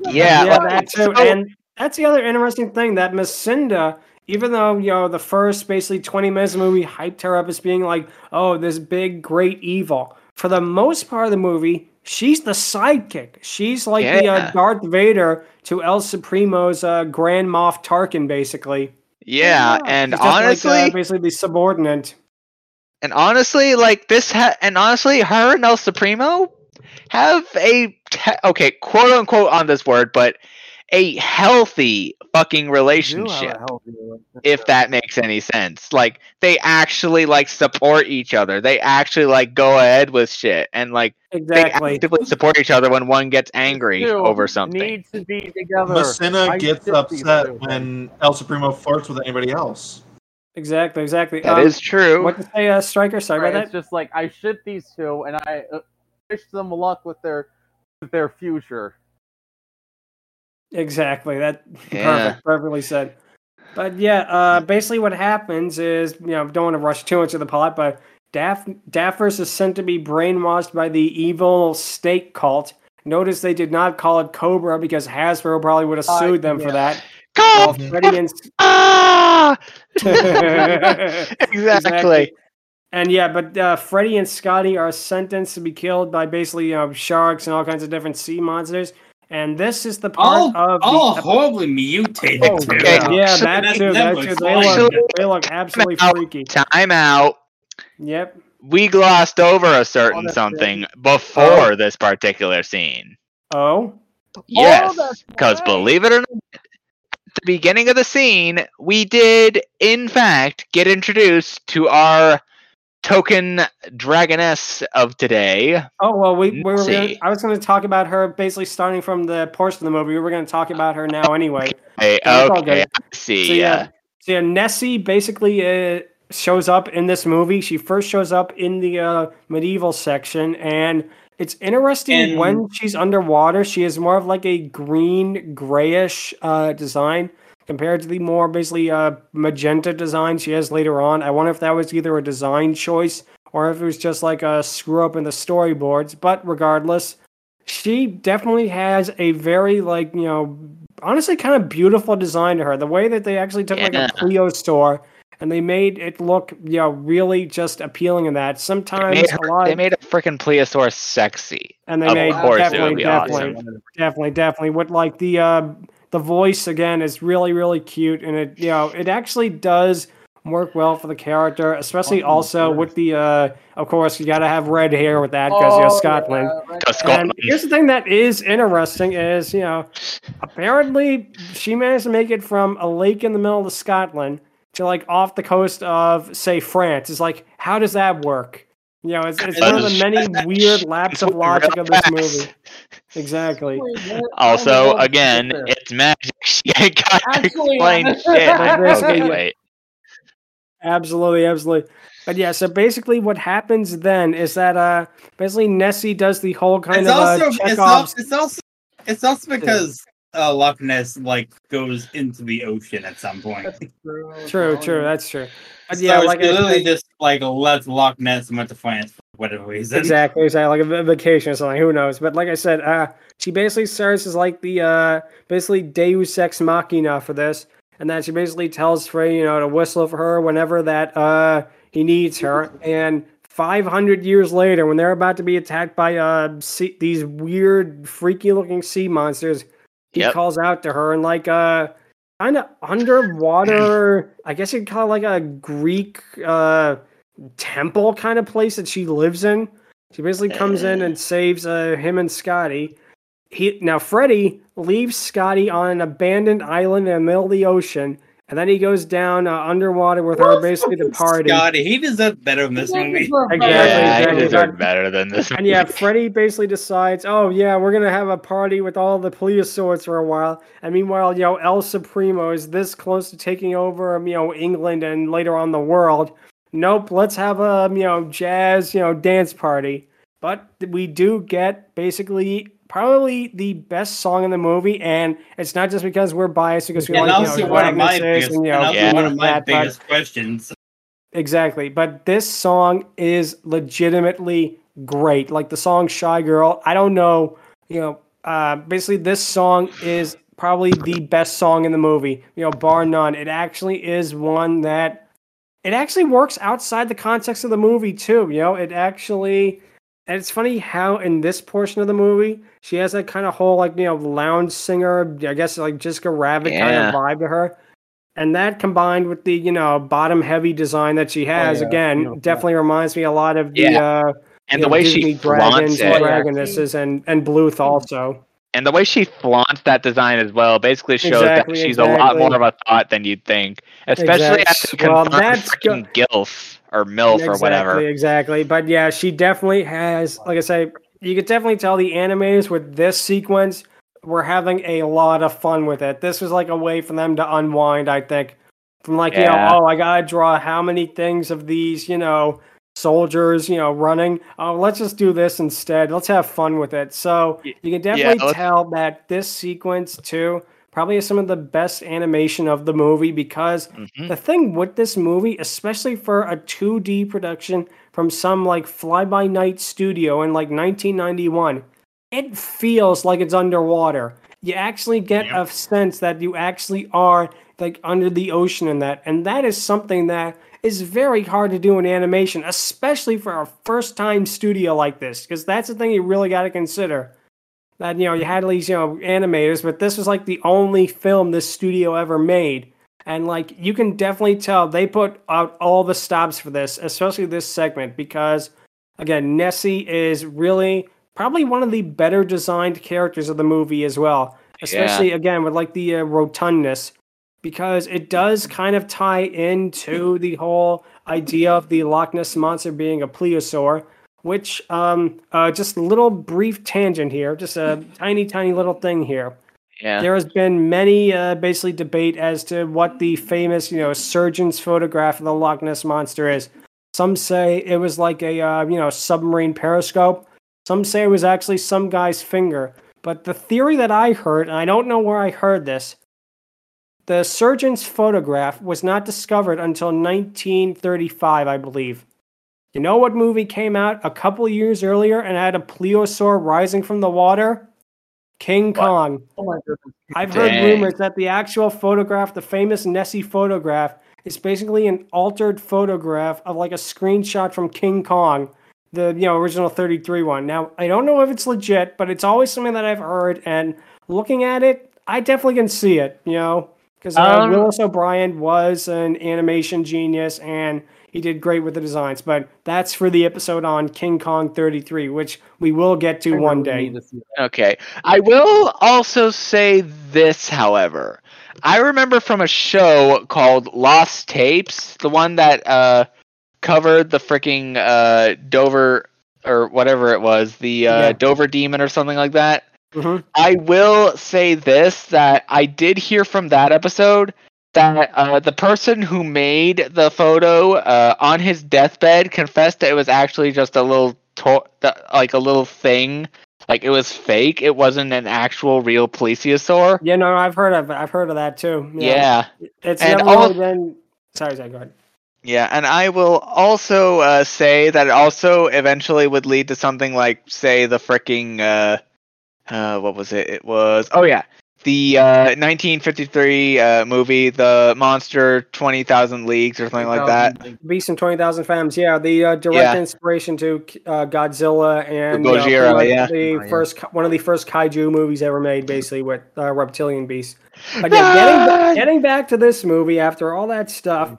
Speaker 2: Yeah,
Speaker 1: yeah,
Speaker 2: like,
Speaker 1: that too.
Speaker 2: so-
Speaker 1: and that's the other interesting thing that Messina, even though you know the first basically twenty minutes of the movie hyped her up as being like, oh, this big great evil. For the most part of the movie, she's the sidekick. She's like the uh, Darth Vader to El Supremo's uh, Grand Moff Tarkin, basically.
Speaker 2: yeah, and
Speaker 1: She's just like,
Speaker 2: honestly,
Speaker 1: uh, basically the subordinate.
Speaker 2: And honestly, like this, ha- and honestly, her and El Supremo have a te- okay, quote unquote on this word, but a healthy fucking relationship.
Speaker 5: healthy relationship.
Speaker 2: if that makes any sense. Like they actually like support each other. They actually like go ahead with shit and like
Speaker 1: Exactly.
Speaker 2: they actively support each other when one gets angry
Speaker 5: Two
Speaker 2: over something.
Speaker 5: Need to be together.
Speaker 3: Messina gets upset when El Supremo flirts with anybody else.
Speaker 1: Exactly. Exactly.
Speaker 2: That
Speaker 1: Um,
Speaker 2: is true.
Speaker 1: What to say, uh, Stryker? Sorry
Speaker 5: Right,
Speaker 1: about
Speaker 5: it's
Speaker 1: that.
Speaker 5: just like I ship these two, and I uh, wish them luck with their with their future.
Speaker 1: Exactly. That
Speaker 2: Yeah.
Speaker 1: perfect. Perfectly said. But yeah, uh, basically what happens is, you know, don't want to rush too much of the plot, but Daff Daffers is sent to be brainwashed by the evil snake cult. Notice they did not call it Cobra because Hasbro probably would have
Speaker 5: Uh,
Speaker 1: sued them for
Speaker 5: yeah.
Speaker 1: that. While Freddie and
Speaker 2: Ah! exactly.
Speaker 1: And yeah, but uh, Freddie and Scotty are sentenced to be killed by basically you know, sharks and all kinds of different sea monsters. And this is the
Speaker 4: All,
Speaker 1: part of the
Speaker 4: all
Speaker 1: ep-
Speaker 4: horribly mutated
Speaker 1: Oh,
Speaker 2: okay.
Speaker 1: yeah, yeah,
Speaker 2: Actually,
Speaker 1: that
Speaker 4: that-
Speaker 1: too.
Speaker 4: that
Speaker 1: That too. They look, they look absolutely
Speaker 2: Now-
Speaker 1: freaky.
Speaker 2: Time out.
Speaker 1: Yep.
Speaker 2: We glossed over a certain
Speaker 5: that's
Speaker 2: something before this particular scene.
Speaker 1: Oh.
Speaker 2: Yes,
Speaker 5: that's
Speaker 2: because
Speaker 5: right.
Speaker 2: believe it or not, at the beginning of the scene, we did, in fact, get introduced to our token dragoness of today.
Speaker 1: Oh well, we, we were. Gonna, I was going to talk about her basically starting from the portion of the movie. We were going to talk about her now anyway.
Speaker 2: Hey,
Speaker 1: So
Speaker 2: okay. I see.
Speaker 1: So
Speaker 2: yeah.
Speaker 1: yeah, so yeah, Nessie basically uh, shows up in this movie. She first shows up in the uh, medieval section, and it's interesting
Speaker 4: And-
Speaker 1: when she's underwater. She is more of like a green grayish uh, design compared to the more basically uh, magenta design she has later on. I wonder if that was either a design choice or if it was just like a screw up in the storyboards. But regardless, she definitely has a very like you know honestly kind of beautiful design to her. The way that they actually took like a plesiosaur and they made it look you know really just appealing in that. Sometimes
Speaker 2: Made
Speaker 1: a
Speaker 2: her-
Speaker 1: lot
Speaker 2: they made a freaking plesiosaur sexy.
Speaker 1: and they
Speaker 2: of
Speaker 1: made
Speaker 2: course it would
Speaker 1: definitely
Speaker 2: be
Speaker 1: definitely
Speaker 2: awesome.
Speaker 1: definitely definitely with like the uh the voice again is really really cute and it you know it actually does work well for the character especially
Speaker 5: Oh,
Speaker 1: also
Speaker 5: sure.
Speaker 1: with the uh of course you got to have red hair with that because you're
Speaker 5: Oh,
Speaker 1: Scotland
Speaker 5: yeah, right.
Speaker 2: 'Cause
Speaker 1: and
Speaker 2: Scotland.
Speaker 1: here's the thing that is interesting is, you know, apparently she managed to make it from a lake in the middle of Scotland to like off the coast of, say, France. It's like, how does that work? You know, it's, it's
Speaker 2: That
Speaker 1: one of the many <laughs> weird laps of logic of this
Speaker 2: facts.
Speaker 1: movie. Exactly.
Speaker 2: Also,
Speaker 5: I don't know
Speaker 2: again, it's magic. <laughs> She ain't got to explain <laughs> shit. Okay, wait.
Speaker 1: Absolutely, absolutely. But yeah, so basically what happens then is that uh basically Nessie does the whole kind
Speaker 4: it's
Speaker 1: of
Speaker 4: also
Speaker 1: uh,
Speaker 4: it's, al- it's also it's also because uh, Loch Ness like goes into the ocean at some point.
Speaker 5: True.
Speaker 1: True, true, that's true. But yeah,
Speaker 4: it's
Speaker 1: like I
Speaker 4: literally
Speaker 1: said-
Speaker 4: just like left Loch Ness and went to France for whatever reason.
Speaker 1: Exactly, exactly. Like a vacation or something. Who knows? But like I said, uh, she basically serves as like the uh, basically Deus ex machina for this, and that she basically tells Frey, you know, to whistle for her whenever that uh he needs her. And 500 years later, when they're about to be attacked by uh sea, these weird, freaky looking sea monsters, he
Speaker 2: Yep.
Speaker 1: calls out to her in like a kind of underwater. I guess you'd call it like a Greek uh temple kind of place that she lives in. She basically comes in and saves uh, him and Scotty. He now Freddie leaves Scotty on an abandoned island in the middle of the ocean, and then he goes down uh, underwater with her, basically to party.
Speaker 4: Scotty, he deserved better than this movie.
Speaker 1: Exactly,
Speaker 2: Yeah,
Speaker 1: exactly.
Speaker 2: he deserved better than this.
Speaker 1: And yeah, Freddie basically decides, oh yeah, we're gonna have a party with all the plesiosaurs for a while. And meanwhile, you know, El Supremo is this close to taking over, um, you know, England and later on the world. Nope, let's have a you know jazz, you know, dance party. But we do get basically probably the best song in the movie, and it's not just because we're biased because we
Speaker 4: And
Speaker 1: like
Speaker 4: also
Speaker 1: you know,
Speaker 4: one of my biggest,
Speaker 1: and, you know,
Speaker 4: and also
Speaker 2: Yeah.
Speaker 4: one of my
Speaker 1: that, but-
Speaker 4: biggest questions.
Speaker 1: Exactly. But this song is legitimately great. Like the song Shy Girl, I don't know, you know, uh, basically this song is probably the best song in the movie, you know, bar none. It actually is one that it actually works outside the context of the movie too, you know, it actually and it's funny how in this portion of the movie she has that kind of whole like you know lounge singer, I guess like Jessica Rabbit kind of vibe to her. And that combined with the, you know, bottom heavy design that she has,
Speaker 5: yeah,
Speaker 1: again,
Speaker 5: beautiful.
Speaker 1: definitely reminds me a lot of the
Speaker 2: Yeah.
Speaker 1: uh
Speaker 2: and the
Speaker 1: know,
Speaker 2: way
Speaker 1: Disney
Speaker 2: she
Speaker 1: dragons
Speaker 2: flaunts
Speaker 1: and
Speaker 2: it,
Speaker 1: dragonesses and and Bluth also.
Speaker 2: and the way she flaunts that design as well, basically shows
Speaker 1: Exactly,
Speaker 2: that she's a lot more of a thought than you'd think, especially
Speaker 1: Exact-
Speaker 2: after
Speaker 1: well,
Speaker 2: confirmed
Speaker 1: that's go-
Speaker 2: gilf or milf or whatever.
Speaker 1: Exactly, exactly. But yeah, she definitely has like I say, you could definitely tell the animators with this sequence were having a lot of fun with it. This was like a way for them to unwind, I think. From like, you know, oh I gotta draw how many things of these, you know, soldiers, you know, running. Oh, let's just do this instead. Let's have fun with it. So you can definitely
Speaker 2: let's-
Speaker 1: tell that this sequence too probably is some of the best animation of the movie because
Speaker 2: Mhm.
Speaker 1: the thing with this movie, especially for a 2D production from some like fly by night studio in like 1991, it feels like it's underwater. You actually get
Speaker 3: Yep.
Speaker 1: a sense that you actually are like under the ocean in that. And that is something that is very hard to do in animation, especially for a first time studio like this, because that's the thing you really got to consider that you know you had these you know animators, but this was like the only film this studio ever made, and like you can definitely tell they put out all the stops for this, especially this segment because again Nessie is really probably one of the better designed characters of the movie as well, especially again with like the uh, rotundness. because it does kind of tie into the whole idea of the Loch Ness monster being a plesiosaur. Which, um, uh, just a little brief tangent here, just a <laughs> tiny, tiny little thing here.
Speaker 2: Yeah.
Speaker 1: There has been many, uh, basically, debate as to what the famous, you know, surgeon's photograph of the Loch Ness monster is. Some say it was like a, uh, you know, submarine periscope. Some say it was actually some guy's finger. But the theory that I heard, and I don't know where I heard this, the surgeon's photograph was not discovered until 1935, I believe. You know what movie came out a couple years earlier and had a plesiosaur rising from the water? King Kong.
Speaker 5: Oh my goodness.
Speaker 1: I've heard rumors that the actual photograph, the famous Nessie photograph, is basically an altered photograph of like a screenshot from King Kong, the you know original 33 one. Now I don't know if it's legit, but it's always something that I've heard, and looking at it, I definitely can see it. You know, because uh,
Speaker 2: Um,
Speaker 1: Willis O'Brien was an animation genius and he did great with the designs. But that's for the episode on King Kong 33, which we will get to one day.
Speaker 5: need to see that.
Speaker 2: Okay. I will also say this, however. I remember from a show called Lost Tapes, the one that uh, covered the freaking uh, Dover or whatever it was, the uh,
Speaker 1: Yeah.
Speaker 2: Dover Demon or something like that.
Speaker 1: Mhm.
Speaker 2: I will say this that I did hear from that episode that uh, the person who made the photo uh, on his deathbed confessed that it was actually just a little to- like a little thing like it was fake it wasn't an actual real plesiosaur
Speaker 1: Yeah, no, I've heard of I've heard of that too.
Speaker 2: yeah
Speaker 1: It's
Speaker 2: And
Speaker 1: never
Speaker 2: all-
Speaker 1: been. Sorry, sorry, go ahead.
Speaker 2: yeah and i will also uh, say that it also eventually would lead to something like say the freaking uh uh what was it it was oh yeah the uh 1953 uh movie the monster 20000 leagues or something like that
Speaker 1: Beast and Twenty Thousand Fathoms. Yeah, the uh, direct
Speaker 2: Yeah.
Speaker 1: inspiration to uh, Godzilla and
Speaker 2: The
Speaker 1: you know, pretty
Speaker 2: Gojira,
Speaker 1: much
Speaker 2: yeah.
Speaker 1: the
Speaker 5: Oh, yeah.
Speaker 1: first ki- one of the first kaiju movies ever made, basically with uh, reptilian beasts. But yeah, getting, ba- getting back to this movie after all that stuff,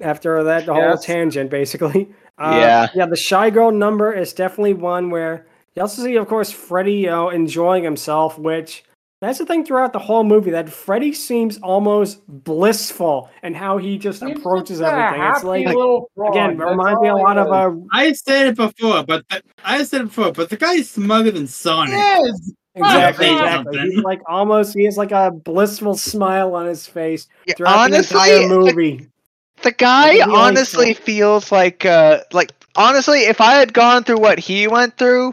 Speaker 1: after that the whole
Speaker 5: Yes.
Speaker 1: tangent, basically. Uh,
Speaker 2: Yeah.
Speaker 1: yeah. The shy girl number is definitely one where you also see, of course, Freddie you know, enjoying himself, which. That's the thing throughout the whole movie that Freddie seems almost blissful and how he just approaches everything. It's like again, it reminds me a lot of a.
Speaker 4: I said it before, but the, I said it before, but the guy's smoother than Sonic.
Speaker 5: Yes.
Speaker 1: exactly, exactly. He's like almost he has like a blissful smile on his face
Speaker 2: Yeah,
Speaker 1: throughout
Speaker 2: honestly
Speaker 1: the entire movie.
Speaker 2: the guy honestly feels like uh like honestly if i had gone through what he went through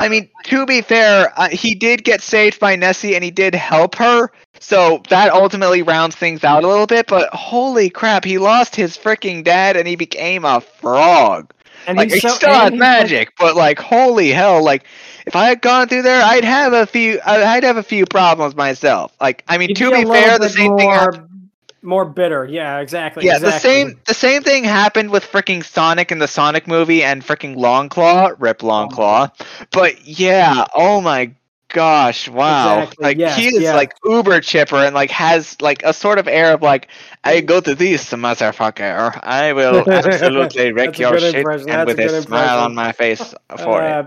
Speaker 2: i mean to be fair uh, he did get saved by nessie and he did help her. So that ultimately rounds things out a little bit but holy crap he lost his freaking dad and he became a frog.
Speaker 1: And
Speaker 2: like he
Speaker 1: he's so
Speaker 2: still had
Speaker 1: he's like-
Speaker 2: magic but like holy hell like if i had gone through there i'd have a few i'd have a few problems myself. Like i mean to
Speaker 1: be
Speaker 2: be fair the same thing
Speaker 1: more,
Speaker 2: happened
Speaker 1: more bitter. Yeah, exactly.
Speaker 2: yeah,
Speaker 1: exactly.
Speaker 2: the same the same thing happened with freaking Sonic in the Sonic movie and freaking Longclaw, Rip Longclaw. But yeah, oh my gosh, wow.
Speaker 1: Exactly,
Speaker 2: Like
Speaker 1: yes,
Speaker 2: he is
Speaker 1: yeah.
Speaker 2: like uber chipper and like has like a sort of air of like I go to this motherfucker. Or I will <laughs> absolutely wreck your shit
Speaker 1: impression,
Speaker 2: and
Speaker 1: that's
Speaker 2: with
Speaker 1: a
Speaker 2: a smile
Speaker 1: impression.
Speaker 2: on my face for it.
Speaker 1: Uh,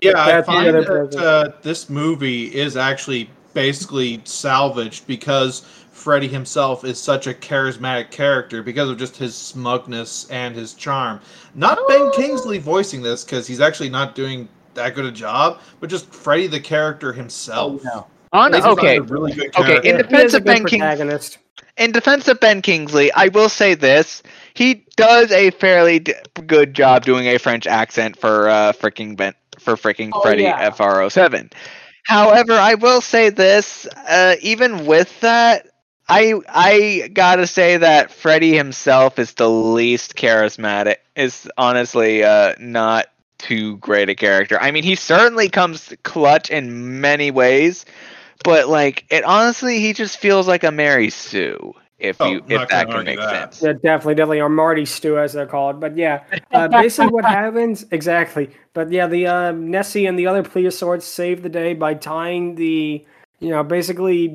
Speaker 3: Yeah, I find that uh, this movie is actually basically salvaged because Freddie himself is such a charismatic character because of just his smugness and his charm. Not Ben Kingsley voicing this because he's actually not doing that good a job, but just Freddie the character himself.
Speaker 5: Oh,
Speaker 2: On okay,
Speaker 3: a really good
Speaker 2: Okay, in defense of Ben King-
Speaker 1: protagonist.
Speaker 2: in defense of Ben Kingsley, I will say this: he does a fairly d- good job doing a French accent for uh, freaking Ben for freaking
Speaker 5: Oh,
Speaker 2: Freddie
Speaker 5: yeah.
Speaker 2: FR07. However, I will say this: uh, even with that, I I gotta say that Freddie himself is the least charismatic. Is honestly uh, not too great a character. I mean, he certainly comes clutch in many ways, but like it honestly, he just feels like a Mary Sue. If
Speaker 3: Oh,
Speaker 2: you
Speaker 3: I'm
Speaker 2: if
Speaker 3: not
Speaker 2: that
Speaker 3: gonna
Speaker 2: can make
Speaker 3: that.
Speaker 2: sense.
Speaker 1: Yeah, definitely, definitely, or Marty Stew as they're called. But yeah, uh, <laughs> basically what happens exactly. But yeah, the uh, Nessie and the other plesiosaurs save the day by tying the, you know, basically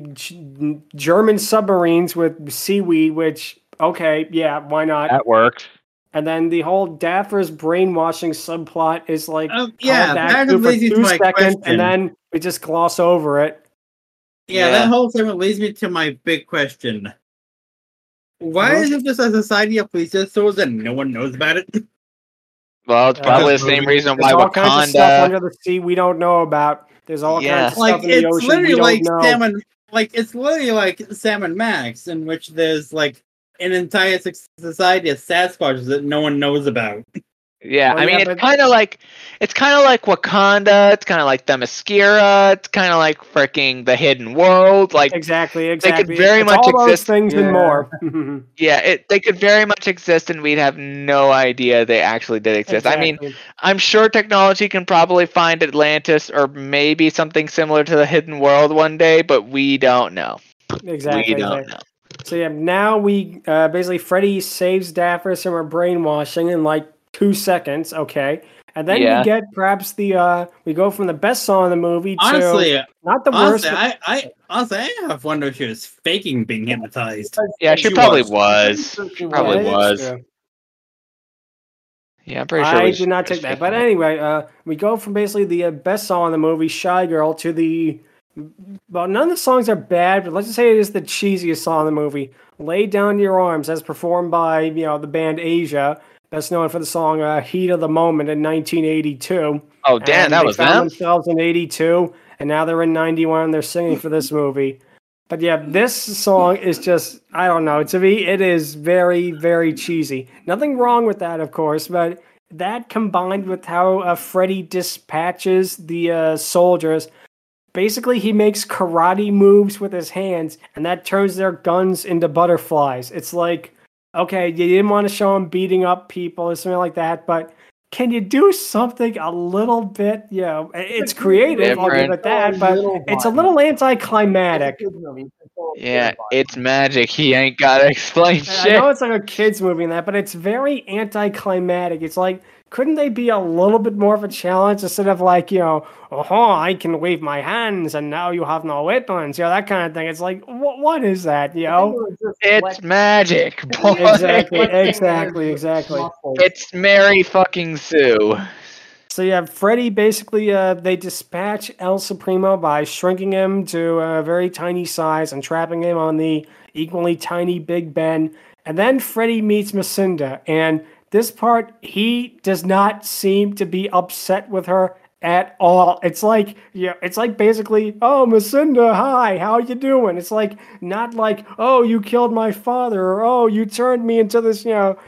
Speaker 1: German submarines with seaweed. Which okay, yeah, why not?
Speaker 2: That worked.
Speaker 1: And then the whole Daffers brainwashing subplot is like
Speaker 4: Um, yeah,
Speaker 1: back
Speaker 4: that
Speaker 1: to for
Speaker 4: leads to
Speaker 1: two
Speaker 4: my
Speaker 1: seconds,
Speaker 4: question.
Speaker 1: and then we just gloss over it.
Speaker 4: Yeah,
Speaker 2: Yeah.
Speaker 4: that whole segment leads me to my big question. Why is it just a society of police officers and no one knows about it?
Speaker 2: Well, it's
Speaker 1: Uh,
Speaker 2: probably the same reason why
Speaker 1: all kinds of stuff
Speaker 2: Wakanda.
Speaker 1: under the sea we don't know about. There's all
Speaker 2: Yeah.
Speaker 1: kinds of
Speaker 4: like
Speaker 1: stuff in the
Speaker 4: it's
Speaker 1: ocean we
Speaker 4: literally
Speaker 1: don't
Speaker 4: like
Speaker 1: know.
Speaker 4: Sam and like it's literally like Salmon Max, in which there's like an entire society of Sasquatches that no one knows about. <laughs>
Speaker 2: Yeah,
Speaker 1: Well,
Speaker 2: I mean,
Speaker 1: yeah,
Speaker 2: it's kind of like it's kind of like Wakanda. It's kind of like Themyscira. It's kind of like freaking the Hidden World. Like,
Speaker 1: Exactly,
Speaker 2: could
Speaker 1: exactly.
Speaker 2: very
Speaker 1: it's
Speaker 2: much
Speaker 1: all those
Speaker 2: exist-
Speaker 1: things and more. <laughs>
Speaker 2: yeah, it they could very much exist, and we'd have no idea they actually did exist. I mean, I'm sure technology can probably find Atlantis or maybe something similar to the Hidden World one day, but we don't know.
Speaker 1: exactly.
Speaker 2: we don't
Speaker 1: exactly.
Speaker 2: know.
Speaker 1: So yeah, now we uh, basically Freddie saves Daphne from her brainwashing and like two seconds. Okay, and then
Speaker 2: Yeah.
Speaker 1: we get perhaps the uh, we go from the best song in the movie to
Speaker 4: Honestly,
Speaker 1: not the worst.
Speaker 4: honestly, I, I honestly I have wondered if she was faking being hypnotized.
Speaker 2: Yeah, she,
Speaker 3: She
Speaker 2: probably
Speaker 3: was.
Speaker 2: was.
Speaker 5: She
Speaker 2: Probably
Speaker 1: Yeah,
Speaker 2: was. Yeah, I'm pretty sure.
Speaker 1: I
Speaker 2: we-
Speaker 1: did not take that. But anyway, uh, we go from basically the uh, best song in the movie, Shy Girl, to the. Well, none of the songs are bad, but let's just say it is the cheesiest song in the movie. Lay Down Your Arms, as performed by, you know, the band Asia, best known for the song uh, Heat of the Moment in 1982.
Speaker 2: Oh damn, that was
Speaker 1: found
Speaker 2: them.
Speaker 1: themselves in 82, and now they're in 91, they're singing for this movie. But yeah, this song is just, I don't know, to me, it is very, very cheesy. Nothing wrong with that, of course, but that combined with how uh, Freddie dispatches the uh, soldiers, basically he makes karate moves with his hands, and that turns their guns into butterflies. It's like, okay, you didn't want to show him beating up people or something like that, but can you do something a little bit, you know, it's creative, I'll give
Speaker 2: Different.
Speaker 1: it that, but it's a little anticlimactic.
Speaker 2: Yeah, it's magic. He ain't gotta <laughs> explain shit.
Speaker 1: I know it's like a kids movie and that, but it's very anticlimactic. It's like, couldn't they be a little bit more of a challenge instead of like, you know, oh, I can wave my hands and now you have no weapons, you know, that kind of thing. It's like, what, what is that, you know?
Speaker 2: It's magic, boy.
Speaker 1: Exactly, exactly, exactly.
Speaker 2: It's Mary fucking Sue.
Speaker 1: So yeah, Freddie basically uh, they dispatch El Supremo by shrinking him to a very tiny size and trapping him on the equally tiny Big Ben. And then Freddie meets Messina, and this part he does not seem to be upset with her at all. It's like yeah, it's like basically, oh Messina, hi, how you doing? It's like not like, oh you killed my father, or oh you turned me into this, you know,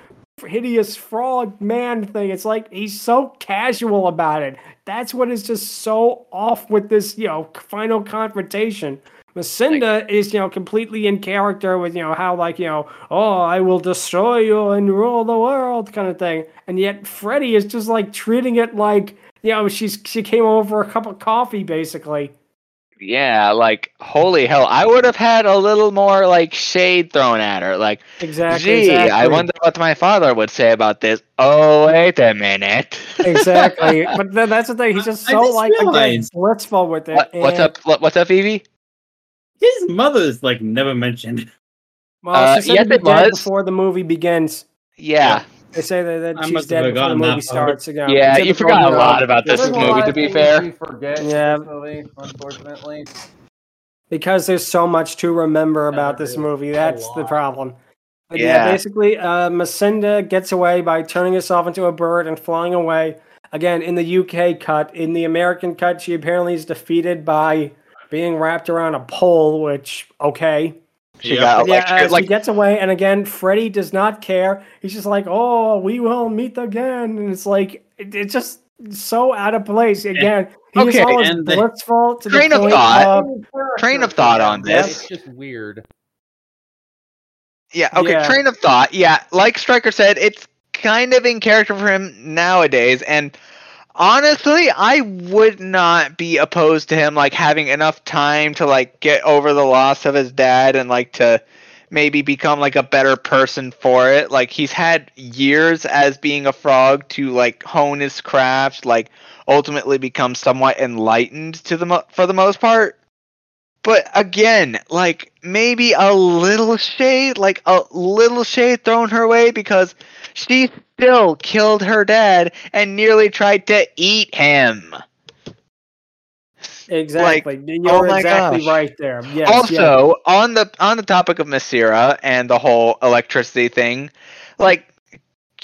Speaker 1: hideous frog man thing. It's like he's so casual about it. That's what is just so off with this, you know, final confrontation. Messina is, you know, completely in character with, you know, how like, you know, oh, I will destroy you and rule the world kind of thing. And yet Freddie is just like treating it like, you know, she's she came over for a cup of coffee basically.
Speaker 2: Yeah, like holy hell, I would have had a little more like shade thrown at her. Like,
Speaker 1: Exactly.
Speaker 2: gee, I wonder what my father would say about this. Oh, wait a minute.
Speaker 1: exactly. <laughs> But then that's the thing. He's just so
Speaker 4: just
Speaker 1: like again
Speaker 4: realized-
Speaker 1: blissful with it.
Speaker 2: What, what's
Speaker 1: and-
Speaker 2: up? What, what's up, Eevee?
Speaker 4: His mother's like never mentioned.
Speaker 1: Well,
Speaker 2: Uh,
Speaker 1: she said
Speaker 2: yes, it
Speaker 1: dead
Speaker 2: was.
Speaker 1: before the movie begins.
Speaker 2: Yeah,
Speaker 1: They say that, that
Speaker 4: I
Speaker 1: she's dead before the movie
Speaker 4: that part.
Speaker 1: starts again.
Speaker 2: Yeah, you forgot a lot about this
Speaker 1: there's
Speaker 2: movie, to be fair.
Speaker 5: Forget
Speaker 1: Yeah.
Speaker 5: movie, unfortunately.
Speaker 1: because there's so much to remember about
Speaker 5: there
Speaker 1: this
Speaker 5: is.
Speaker 1: movie. That's the problem. But yeah,
Speaker 2: Yeah.
Speaker 1: basically, uh, Messina gets away by turning herself into a bird and flying away. Again, in the UK cut, in the American cut, she apparently is defeated by being wrapped around a pole. Which okay,
Speaker 2: She
Speaker 3: Yeah.
Speaker 2: got
Speaker 1: But yeah,
Speaker 2: electrocuted.
Speaker 1: she
Speaker 2: like,
Speaker 1: gets away, and again, Freddie does not care. He's just like, "Oh, we will meet again," and it's like it, it's just so out of place. Again, he's
Speaker 2: Okay,
Speaker 1: always
Speaker 4: and the-
Speaker 1: blissful to
Speaker 2: Train
Speaker 1: the
Speaker 2: of
Speaker 1: point
Speaker 2: thought.
Speaker 1: of
Speaker 2: Train of thought on this.
Speaker 5: It's just weird.
Speaker 2: Yeah, okay,
Speaker 1: Yeah.
Speaker 2: train of thought. Yeah, like Stryker said, it's kind of in character for him nowadays, and honestly, I would not be opposed to him like having enough time to like get over the loss of his dad and like to maybe become like a better person for it. Like he's had years as being a frog to like hone his craft, like ultimately become somewhat enlightened to the mo- for the most part. But again, like maybe a little shade, like a little shade thrown her way because she still killed her dad and nearly tried to eat him.
Speaker 1: Exactly. You're
Speaker 2: oh my
Speaker 1: exactly
Speaker 2: gosh.
Speaker 1: right there. Yes. yes.
Speaker 2: also, on the on the topic of Messina and the whole electricity thing, like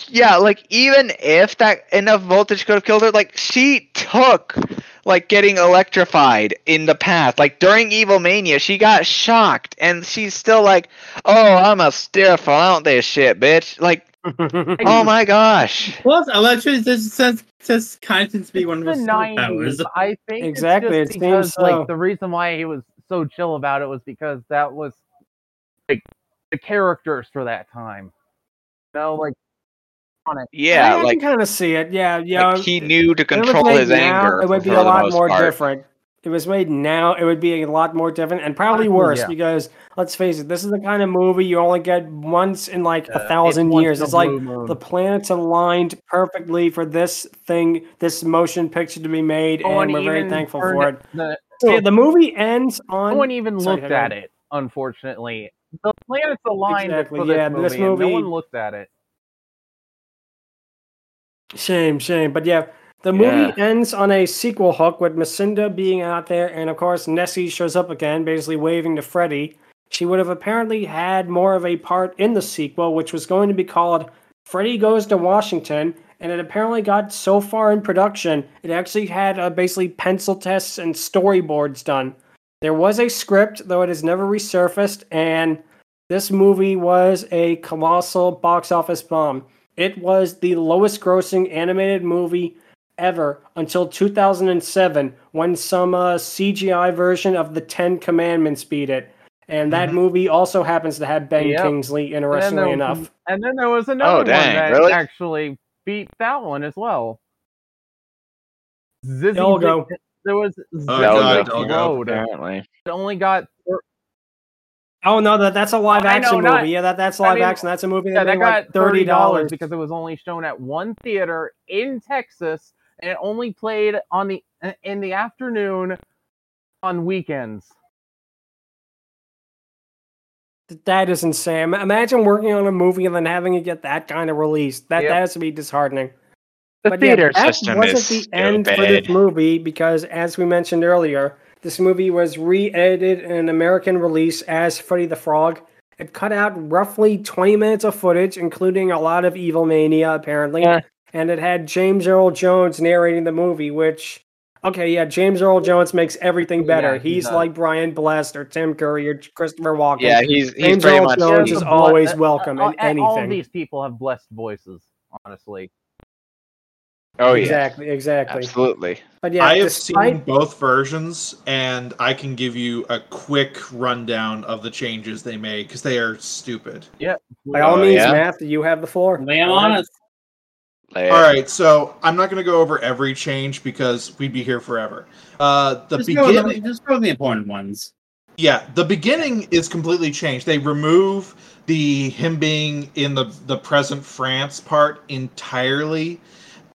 Speaker 2: yeah, like even if that enough voltage could have killed her, like she took like getting electrified in the past. Like during Evil Mania, she got shocked and she's still like, Oh, I'm a stiff, I don't this shit, bitch. Like, <laughs> oh my gosh.
Speaker 4: Plus, electricity just says just kind of seems to be one of
Speaker 5: the
Speaker 4: his
Speaker 5: nineties. I think
Speaker 1: Exactly,
Speaker 5: It's
Speaker 1: it
Speaker 5: just
Speaker 1: seems
Speaker 5: because
Speaker 1: so.
Speaker 5: like the reason why he was so chill about it was because that was like the characters for that time. You know, like on it.
Speaker 2: Yeah,
Speaker 1: I, I
Speaker 2: like,
Speaker 1: can kind of see it. Yeah, yeah.
Speaker 2: like he knew to
Speaker 1: If it was
Speaker 2: control his
Speaker 1: now,
Speaker 2: anger.
Speaker 1: It would be a lot more
Speaker 2: part.
Speaker 1: different. It was made now, it would be a lot more different and probably worse
Speaker 5: yeah.
Speaker 1: because let's face it, this is the kind of movie you only get once in like
Speaker 5: Uh,
Speaker 1: a thousand
Speaker 5: once
Speaker 1: years. It's like
Speaker 5: moon.
Speaker 1: the planets aligned perfectly for this thing, this motion picture to be made,
Speaker 5: No one
Speaker 1: and we're very thankful for it.
Speaker 5: The,
Speaker 1: Yeah, the movie ends on.
Speaker 5: no one even
Speaker 1: Sorry,
Speaker 5: looked at it. Unfortunately, the planets aligned
Speaker 1: Exactly,
Speaker 5: for this
Speaker 1: yeah,
Speaker 5: movie,
Speaker 1: this
Speaker 5: and no one looked at it.
Speaker 1: Shame, shame. But yeah, the movie
Speaker 2: Yeah.
Speaker 1: ends on a sequel hook with Messina being out there, and of course, Nessie shows up again, basically waving to Freddie. She would have apparently had more of a part in the sequel, which was going to be called Freddie Goes to Washington, and it apparently got so far in production, it actually had uh, basically pencil tests and storyboards done. There was a script, though it has never resurfaced, and this movie was a colossal box office bomb. It was the lowest grossing animated movie ever until 2007 when some uh, CGI version of the Ten Commandments beat it. And that
Speaker 3: Mhm.
Speaker 1: movie also happens to have Ben
Speaker 5: Yep.
Speaker 1: Kingsley,
Speaker 5: And
Speaker 1: interestingly
Speaker 5: there,
Speaker 1: enough.
Speaker 5: and then there was another one
Speaker 2: dang,
Speaker 5: that
Speaker 2: really?
Speaker 5: actually beat that one as well. Zizzy
Speaker 1: Delgo.
Speaker 5: Dick- there was
Speaker 3: Oh,
Speaker 5: Zizzy
Speaker 3: God,
Speaker 5: Dick
Speaker 3: Delgo.
Speaker 5: Road. It only got
Speaker 1: Oh no, that that's a live
Speaker 5: I know,
Speaker 1: action
Speaker 5: not-
Speaker 1: movie. Yeah, that that's
Speaker 5: I
Speaker 1: live
Speaker 5: mean,
Speaker 1: action. That's a movie
Speaker 5: yeah,
Speaker 1: that
Speaker 5: that got
Speaker 1: like thirty dollars.
Speaker 5: because it was only shown at one theater in Texas, and it only played on the in the afternoon on weekends.
Speaker 1: That is insane. Imagine working on a movie and then having it get that kind of release. That
Speaker 5: Yep.
Speaker 1: that has to be disheartening.
Speaker 2: The
Speaker 1: But yeah,
Speaker 2: theater
Speaker 1: that
Speaker 2: system
Speaker 1: wasn't
Speaker 2: is
Speaker 1: the end for this movie because, as we mentioned earlier, this movie was re-edited in an American release as Freddie the Frog. It cut out roughly 20 minutes of footage, including a lot of Evil Mania, apparently.
Speaker 2: Yeah.
Speaker 1: And it had James Earl Jones narrating the movie, which, okay, yeah, James Earl Jones makes everything better.
Speaker 5: Yeah, he
Speaker 1: he's like Brian Blessed or Tim Curry or Christopher Walken.
Speaker 2: Yeah, he's he's
Speaker 1: James Earl
Speaker 2: much.
Speaker 1: Jones
Speaker 5: Yeah,
Speaker 1: is always
Speaker 5: ble-
Speaker 1: welcome
Speaker 5: uh,
Speaker 1: in
Speaker 5: uh, All
Speaker 1: anything.
Speaker 5: these people have blessed voices, honestly.
Speaker 2: Oh yeah,
Speaker 1: exactly, exactly.
Speaker 2: absolutely.
Speaker 1: But yeah,
Speaker 3: I have
Speaker 1: despite
Speaker 3: seen both versions, and I can give you a quick rundown of the changes they made because they are stupid. Yeah.
Speaker 1: By all
Speaker 2: Oh,
Speaker 1: means,
Speaker 2: yeah?
Speaker 1: Matt, you have the floor.
Speaker 4: Lay 'em
Speaker 1: Go
Speaker 4: on
Speaker 1: ahead.
Speaker 4: us.
Speaker 3: All right, so I'm not going to go over every change because we'd be here forever. Uh, the
Speaker 4: Just go,
Speaker 3: beginning,
Speaker 4: the, just go the important ones.
Speaker 3: yeah, the beginning is completely changed. They remove the him being in the the present France part entirely,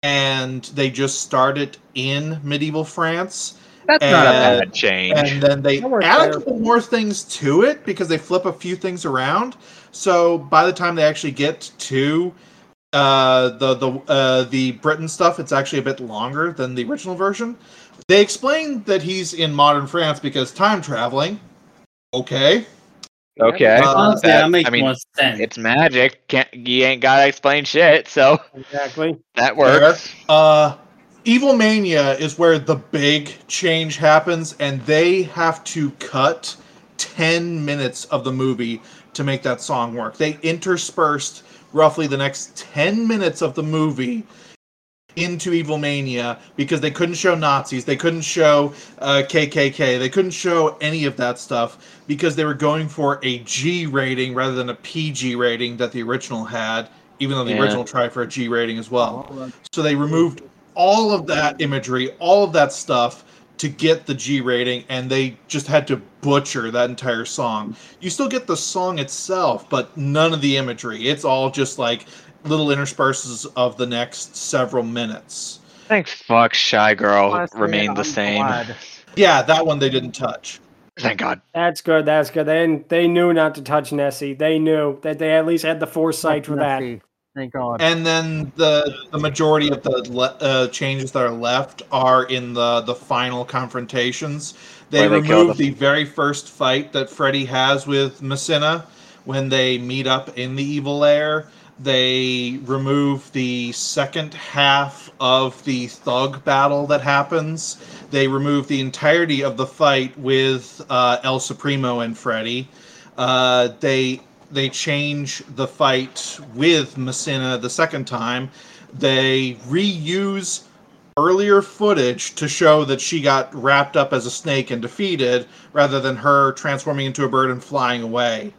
Speaker 3: and they just start it in medieval France.
Speaker 2: That's not a
Speaker 3: and-
Speaker 2: bad change.
Speaker 3: and then they
Speaker 1: That works
Speaker 3: add a couple more things to it because they flip a few things around. So by the time they actually get to uh, the the uh, the Britain stuff, it's actually a bit longer than the original version. They explain that he's in modern France because time traveling. Okay,
Speaker 2: okay,
Speaker 4: Honestly,
Speaker 2: that-
Speaker 4: that, makes
Speaker 2: I mean,
Speaker 4: more sense.
Speaker 2: it's magic. Can't you ain't gotta explain shit, so
Speaker 1: Exactly.
Speaker 2: that works.
Speaker 3: Uh, Evil Mania is where the big change happens, and they have to cut 10 minutes of the movie to make that song work. They interspersed roughly the next 10 minutes of the movie into Evil Mania because they couldn't show Nazis, they couldn't show uh, KKK, they couldn't show any of that stuff because they were going for a G rating rather than a PG rating that the original had, even though the
Speaker 2: Yeah.
Speaker 3: original tried for a G rating as well. Oh, so they removed all of that imagery, all of that stuff to get the G rating, and they just had to butcher that entire song. You still get the song itself, but none of the imagery. It's all just like little intersperses of the next several minutes.
Speaker 2: Thank fuck, Shy Girl
Speaker 5: Honestly,
Speaker 2: remained the
Speaker 5: I'm
Speaker 2: same.
Speaker 5: glad.
Speaker 3: Yeah, that one they didn't touch.
Speaker 2: Thank God.
Speaker 1: That's good. That's good. They didn't, they knew not to touch Nessie. They knew that they at least had the foresight for that.
Speaker 5: Thank God.
Speaker 3: and then the the majority of the le- uh, changes that are left are in the the final confrontations. They
Speaker 2: Where they
Speaker 3: remove
Speaker 2: the-
Speaker 3: the very first fight that Freddie has with Messina when they meet up in the evil lair. They remove the second half of the thug battle that happens. They remove the entirety of the fight with uh, El Supremo and Freddie. Uh, they they change the fight with Messina the second time. They reuse earlier footage to show that she got wrapped up as a snake and defeated, rather than her transforming into a bird and flying away.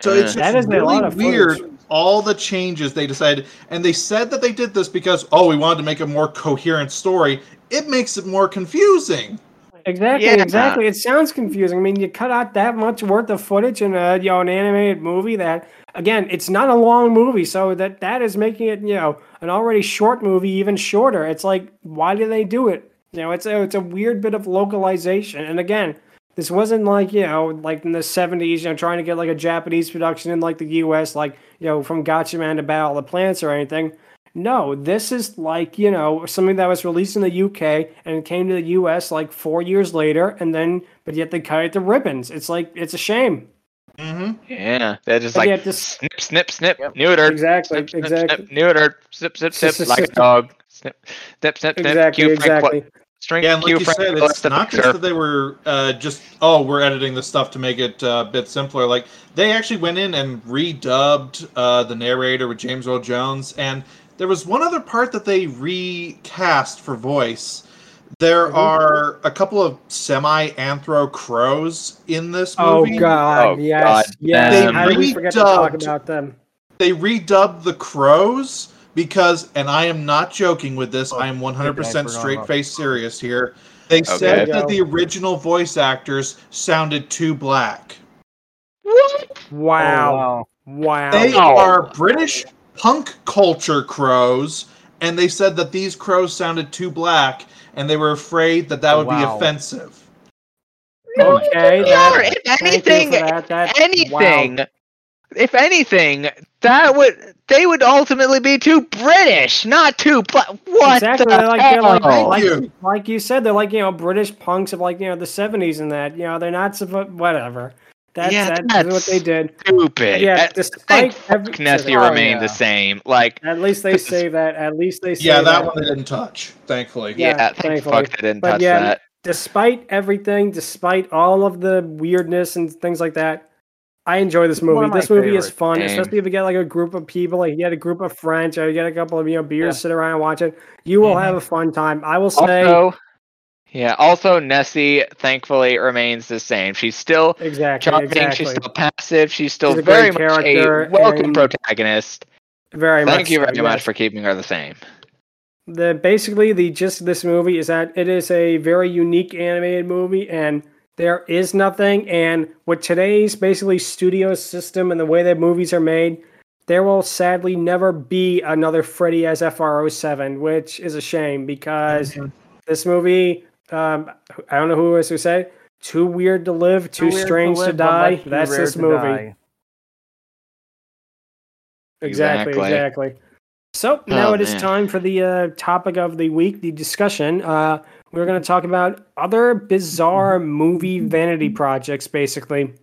Speaker 3: So it's
Speaker 2: Yeah.
Speaker 3: just
Speaker 1: That is a
Speaker 3: really
Speaker 1: lot of
Speaker 3: weird.
Speaker 1: footage.
Speaker 3: All the changes they decided, and they said that they did this because oh, we wanted to make a more coherent story. It makes it more confusing.
Speaker 1: Exactly,
Speaker 2: Yeah.
Speaker 1: exactly. It sounds confusing. I mean, you cut out that much worth of footage in a you know an animated movie that again, it's not a long movie, so that that is making it you know an already short movie even shorter. It's like why do they do it? You know, it's a it's a weird bit of localization. And again, this wasn't like you know like in the seventies, you know, trying to get like a Japanese production in like the U.S. like you know from Gatchaman to Battle of the Planets or anything. No, this is like, you know, something that was released in the UK and it came to the US like four years later, and then, but yet they cut it to ribbons. It's like, it's a shame.
Speaker 3: hmm
Speaker 2: Yeah, they're just
Speaker 1: But
Speaker 2: like
Speaker 1: yeah, just-
Speaker 2: snip, snip, snip,
Speaker 5: Yep.
Speaker 2: neutered.
Speaker 1: Exactly,
Speaker 2: snip, snip,
Speaker 1: exactly.
Speaker 2: snip, neutered. Snip, snip, snip, like a dog. Snip, snip, snip, snip.
Speaker 1: Exactly,
Speaker 2: Cue
Speaker 1: exactly.
Speaker 2: Qu- String,
Speaker 3: Yeah, and like you
Speaker 2: Frank
Speaker 3: said, it's
Speaker 2: the
Speaker 3: not just that they were uh, just oh, we're editing the stuff to make it uh, a bit simpler. Like they actually went in and redubbed uh, the narrator with James Earl Jones, and there was one other part that they recast for voice. There
Speaker 1: Mhm.
Speaker 3: are a couple of semi-anthro crows in this
Speaker 1: Oh,
Speaker 3: movie.
Speaker 1: God.
Speaker 2: Oh,
Speaker 1: yes.
Speaker 2: God
Speaker 1: yes.
Speaker 3: damn.
Speaker 1: How did we forget to talk
Speaker 3: Redubbed.
Speaker 1: about them?
Speaker 3: They redubbed the crows because, and I am not joking with this. I am 100%
Speaker 5: forgot
Speaker 3: straight
Speaker 5: about
Speaker 3: face serious here. They said that the original voice actors sounded too black.
Speaker 2: What?
Speaker 1: Wow.
Speaker 5: Oh, wow.
Speaker 1: Wow.
Speaker 3: They
Speaker 2: Oh.
Speaker 3: are British punk culture crows, and they said that these crows sounded too black, and they were afraid that that would be
Speaker 5: Wow.
Speaker 3: offensive.
Speaker 1: okay.
Speaker 2: Yeah,
Speaker 1: that-
Speaker 2: if anything,
Speaker 1: that. That-
Speaker 2: anything,
Speaker 1: wow.
Speaker 2: If anything, that would they would ultimately be too British, not too. Bla- what
Speaker 1: exactly.
Speaker 2: the
Speaker 1: They're like, they're like, like,
Speaker 3: you.
Speaker 1: like you said, they're like, you know, British punks of like, you know, the 70s and that. You know, they're not, suppo- whatever. That's,
Speaker 2: Yeah,
Speaker 1: that's,
Speaker 2: that's
Speaker 1: what they did.
Speaker 2: Stupid.
Speaker 1: Yeah,
Speaker 2: I
Speaker 1: despite
Speaker 2: think
Speaker 1: every-
Speaker 2: Nessie
Speaker 5: Oh,
Speaker 2: remained
Speaker 5: yeah.
Speaker 2: the same. Like,
Speaker 1: At least they say that. At least they say
Speaker 3: Yeah, that one they didn't touch, thankfully.
Speaker 1: Yeah,
Speaker 2: yeah,
Speaker 1: thankfully.
Speaker 2: fuck they didn't
Speaker 1: But
Speaker 2: touch
Speaker 1: yeah,
Speaker 2: that.
Speaker 1: Despite everything, despite all of the weirdness and things like that, I enjoy this movie. This movie is
Speaker 5: favorites.
Speaker 1: fun,
Speaker 2: Same.
Speaker 1: especially if you get like a group of people, like you get a group of French, or you get a couple of you know beers,
Speaker 5: Yeah.
Speaker 1: sit around and watch it. You will
Speaker 3: Mhm.
Speaker 1: have a fun time. I will say
Speaker 2: Also, yeah. Also, Nessie thankfully remains the same. She's still
Speaker 1: exactly,
Speaker 2: charming.
Speaker 1: exactly.
Speaker 2: She's still passive. She's still
Speaker 1: She's a
Speaker 2: very much a welcome protagonist.
Speaker 1: very much.
Speaker 2: Thank you
Speaker 1: so,
Speaker 2: very much
Speaker 1: yes.
Speaker 2: for keeping her the same.
Speaker 1: the basically the gist of this movie is that it is a very unique animated movie and there is nothing and with today's basically studio system and the way that movies are made there will sadly never be another Freddie as FR07 which is a shame because this movie um, I don't know who it was who said too weird to live too,
Speaker 5: weird to
Speaker 1: strange to,
Speaker 5: live, but
Speaker 1: die
Speaker 5: much
Speaker 1: that's this movie. Exactly,
Speaker 2: Exactly.
Speaker 1: exactly. So now
Speaker 2: Oh,
Speaker 1: it is
Speaker 2: man.
Speaker 1: time for the uh, topic of the week, the discussion. Uh, we're going to talk about other bizarre <laughs> movie vanity projects, basically.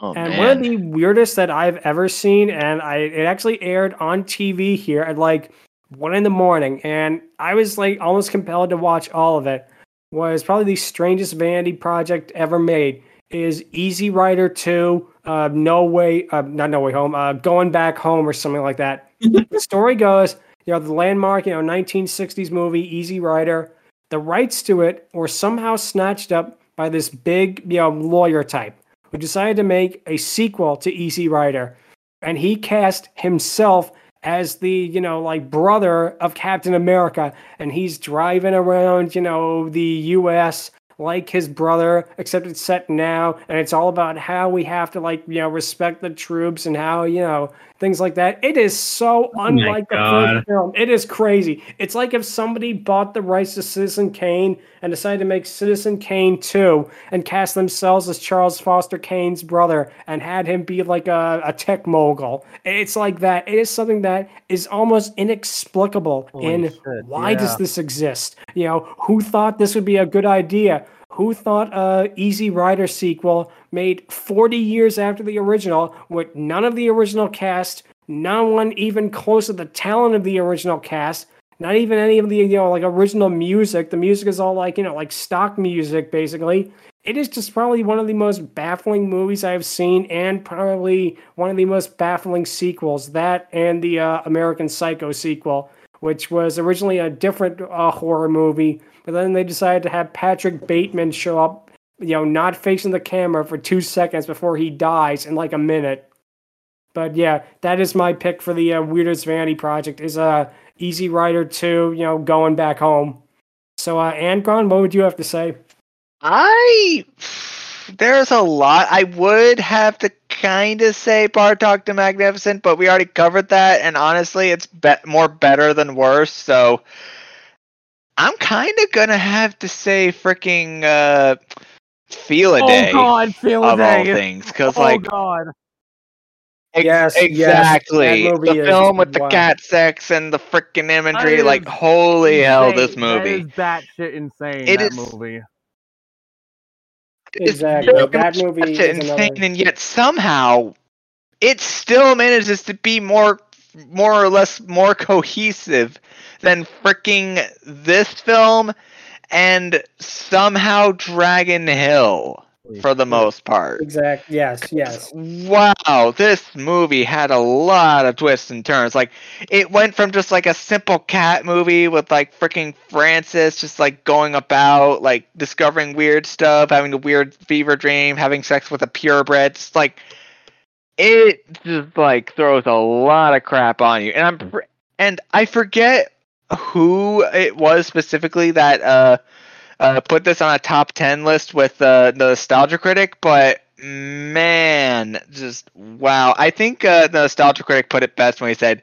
Speaker 2: Oh
Speaker 1: and
Speaker 2: man.
Speaker 1: one of the weirdest that I've ever seen, and I it actually aired on TV here at like one in the morning, and I was like almost compelled to watch all of it. Was probably the strangest vanity project ever made. Is Easy Rider Two? Uh, no way, uh, not No Way Home. Uh, going back home or something like that. <laughs> the story goes, you know, the landmark, you know, 1960s movie Easy Rider. The rights to it were somehow snatched up by this big, you know, lawyer type who decided to make a sequel to Easy Rider. And he cast himself as the, you know, like brother of Captain America. And he's driving around, you know, the US like his brother, except it's set now. And it's all about how we have to, like, you know, respect the troops and how, you know, things like that. It is so oh unlike the first film. It is crazy. It's like if somebody bought the rights to Citizen Kane and decided to make Citizen Kane 2 and cast themselves as Charles Foster Kane's brother and had him be like a, a tech mogul. It's like that. It is something that is almost inexplicable
Speaker 5: Holy
Speaker 1: in
Speaker 5: shit,
Speaker 1: why does this exist? You know, who thought this would be a good idea? Who thought a Easy Rider sequel made 40 years after the original with none of the original cast, no one even close to the talent of the original cast, not even any of the you know like original music. The music is all like, you know, like stock music basically. It is just probably one of the most baffling movies I've seen and probably one of the most baffling sequels. That and the uh, American Psycho sequel which was originally a different uh, horror movie, but then they decided to have Patrick Bateman show up, you know, not facing the camera for two seconds before he dies in like a minute. But yeah, that is my pick for the uh, Weirdest Vanity Project is uh, Easy Rider 2, you know, going back home. So, uh, Angron, what would you have to say?
Speaker 2: I there's a lot. I would have to kind of say Bartok the Magnificent, but we already covered that, and honestly, it's be- more better than worse. So I'm kind of gonna have to say freaking uh, Feel a oh, Day
Speaker 5: Oh God, feel a
Speaker 2: of all things, because
Speaker 5: oh
Speaker 2: like
Speaker 5: God.
Speaker 2: ex-
Speaker 1: Yes, yes,
Speaker 2: exactly
Speaker 1: that movie
Speaker 2: the film with the
Speaker 1: wow.
Speaker 2: cat sex and the freaking imagery.
Speaker 5: That
Speaker 2: Like
Speaker 5: is
Speaker 2: holy hell, this movie.
Speaker 5: That is batshit insane.
Speaker 2: It
Speaker 5: that
Speaker 2: is-
Speaker 5: movie.
Speaker 2: It's
Speaker 1: Exactly.
Speaker 2: very
Speaker 1: That movie is
Speaker 2: insane,
Speaker 1: another-
Speaker 2: and yet somehow it still manages to be more, more or less, more cohesive than freaking this film, and somehow Dragon Hill for the most part.
Speaker 1: Exact. Yes, yes.
Speaker 2: Wow, this movie had a lot of twists and turns. Like, it went from just like a simple cat movie with like freaking Francis just like going about, like discovering weird stuff, having a weird fever dream, having sex with a purebred. Just like, it just like throws a lot of crap on you. And I'm, and I forget who it was specifically that, uh, uh, put this on a top 10 list with uh, the Nostalgia Critic, but man, just wow. I think uh, the Nostalgia Critic put it best when he said,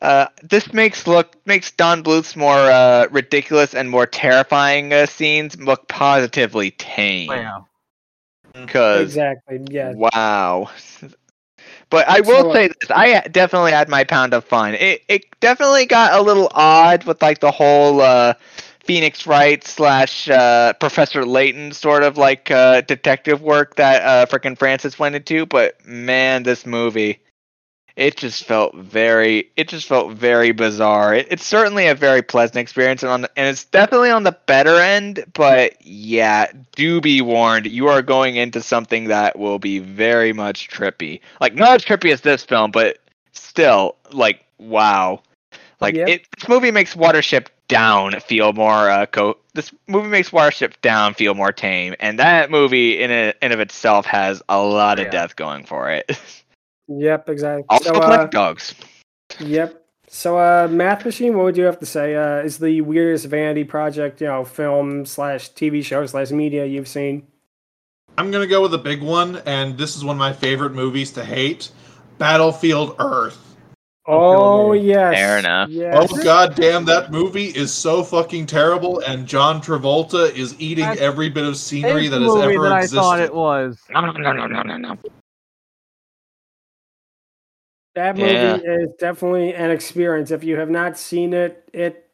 Speaker 2: uh, "This makes look makes Don Bluth's more uh, ridiculous and more terrifying uh, scenes look positively tame."
Speaker 5: Wow.
Speaker 2: Because
Speaker 1: Exactly. Yes.
Speaker 2: Wow. But I will say this: I definitely had my pound of fun. It it definitely got a little odd with like the whole uh, Phoenix Wright slash uh, Professor Layton sort of like uh, detective work that uh, frickin' Francis went into. But man, this movie, it just felt very, it just felt very bizarre. It, it's certainly a very pleasant experience, and on the, and it's definitely on the better end. But yeah, do be warned, you are going into something that will be very much trippy. Like not as trippy as this film, but still, like wow. Like
Speaker 1: Yep.
Speaker 2: it, this movie makes Watership Down feel more uh, co. This movie makes Watership Down feel more tame, and that movie in a, in of itself has a lot of
Speaker 5: Yeah.
Speaker 2: death going for it. <laughs>
Speaker 1: Yep. Exactly.
Speaker 2: also,
Speaker 1: so,
Speaker 2: black
Speaker 1: uh,
Speaker 2: dogs.
Speaker 1: Yep. So, uh, Mathmachine, what would you have to say? Uh, is the weirdest vanity project, you know, film slash TV show slash media you've seen?
Speaker 3: I'm gonna go with a big one, and this is one of my favorite movies to hate: Battlefield Earth.
Speaker 1: Oh yes.
Speaker 2: Fair enough.
Speaker 1: Yes.
Speaker 3: Oh god damn, that movie is so fucking terrible, and John Travolta is eating
Speaker 5: That's-
Speaker 3: every bit of scenery that has
Speaker 5: movie
Speaker 3: ever
Speaker 5: that I
Speaker 3: existed.
Speaker 5: thought it was.
Speaker 2: No, no, no, no, no, no, no.
Speaker 1: That movie
Speaker 2: Yeah.
Speaker 1: is definitely an experience. If you have not seen it, it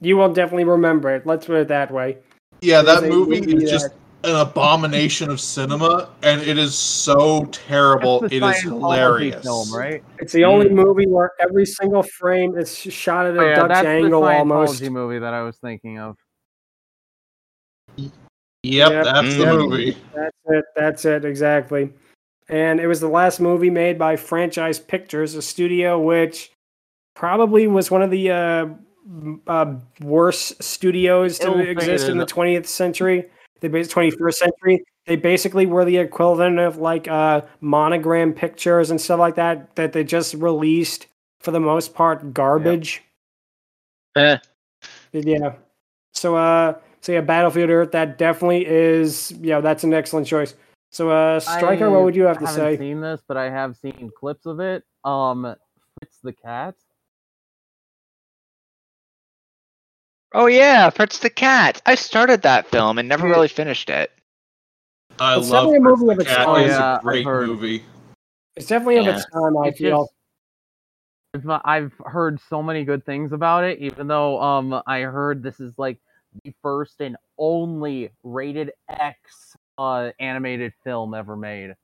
Speaker 1: you will definitely remember it. Let's put it that way.
Speaker 3: yeah,
Speaker 1: It
Speaker 3: that
Speaker 1: is a
Speaker 3: movie
Speaker 1: movie
Speaker 3: is just
Speaker 1: that-
Speaker 3: an abomination of cinema, and it is so terrible. It is hilarious.
Speaker 5: film, right?
Speaker 1: It's the only movie where every single frame is shot at a
Speaker 5: Oh, yeah,
Speaker 1: Dutch
Speaker 5: that's
Speaker 1: angle
Speaker 5: the Scientology
Speaker 1: almost.
Speaker 5: movie that I was thinking of.
Speaker 3: Yep,
Speaker 1: Yep.
Speaker 3: that's the
Speaker 2: Mm.
Speaker 3: movie.
Speaker 1: That's it. That's it. Exactly. And it was the last movie made by Franchise Pictures, a studio which probably was one of the uh, uh, worst studios to exist in the 20th century, the bas- 21st century. They basically were the equivalent of like uh, monogram pictures and stuff like that that they just released for the most part garbage.
Speaker 2: Eh.
Speaker 1: Yeah. So uh so yeah, Battlefield Earth, that definitely is yeah, that's an excellent choice. So uh Stryker, what would you have to say?
Speaker 5: I haven't seen this, but I have seen clips of it. Um, Fritz the cat.
Speaker 2: Oh yeah, Fritz the Cat. I started that film and never really finished it.
Speaker 3: I
Speaker 1: It's
Speaker 3: love
Speaker 1: definitely a
Speaker 3: Fritz
Speaker 1: movie
Speaker 3: the
Speaker 1: of its
Speaker 3: Cat.
Speaker 1: time.
Speaker 3: It's
Speaker 5: Yeah,
Speaker 3: a
Speaker 5: I've
Speaker 3: great
Speaker 5: heard.
Speaker 3: movie.
Speaker 1: It's definitely of its time. I
Speaker 5: It's
Speaker 1: feel.
Speaker 5: just- I've, I've heard so many good things about it, even though um I heard this is like the first and only rated X uh animated film ever made.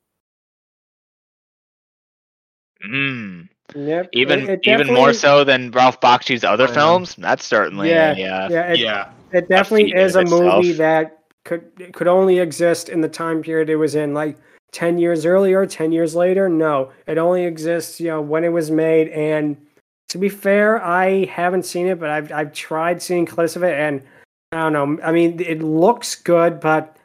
Speaker 2: Mm.
Speaker 1: Yep.
Speaker 2: Even
Speaker 1: it- it
Speaker 2: even more so than Ralph Bakshi's other
Speaker 3: I
Speaker 2: films. That's certainly
Speaker 1: Yeah,
Speaker 2: a, uh,
Speaker 1: Yeah, it,
Speaker 3: yeah.
Speaker 1: it definitely
Speaker 2: feat
Speaker 1: is
Speaker 2: in
Speaker 1: a movie
Speaker 2: itself.
Speaker 1: that could could only exist in the time period it was in. Like ten years earlier, ten years later, no, it only exists. You know when it was made. And to be fair, I haven't seen it, but I've I've tried seeing clips of it, and I don't know. I mean, it looks good, but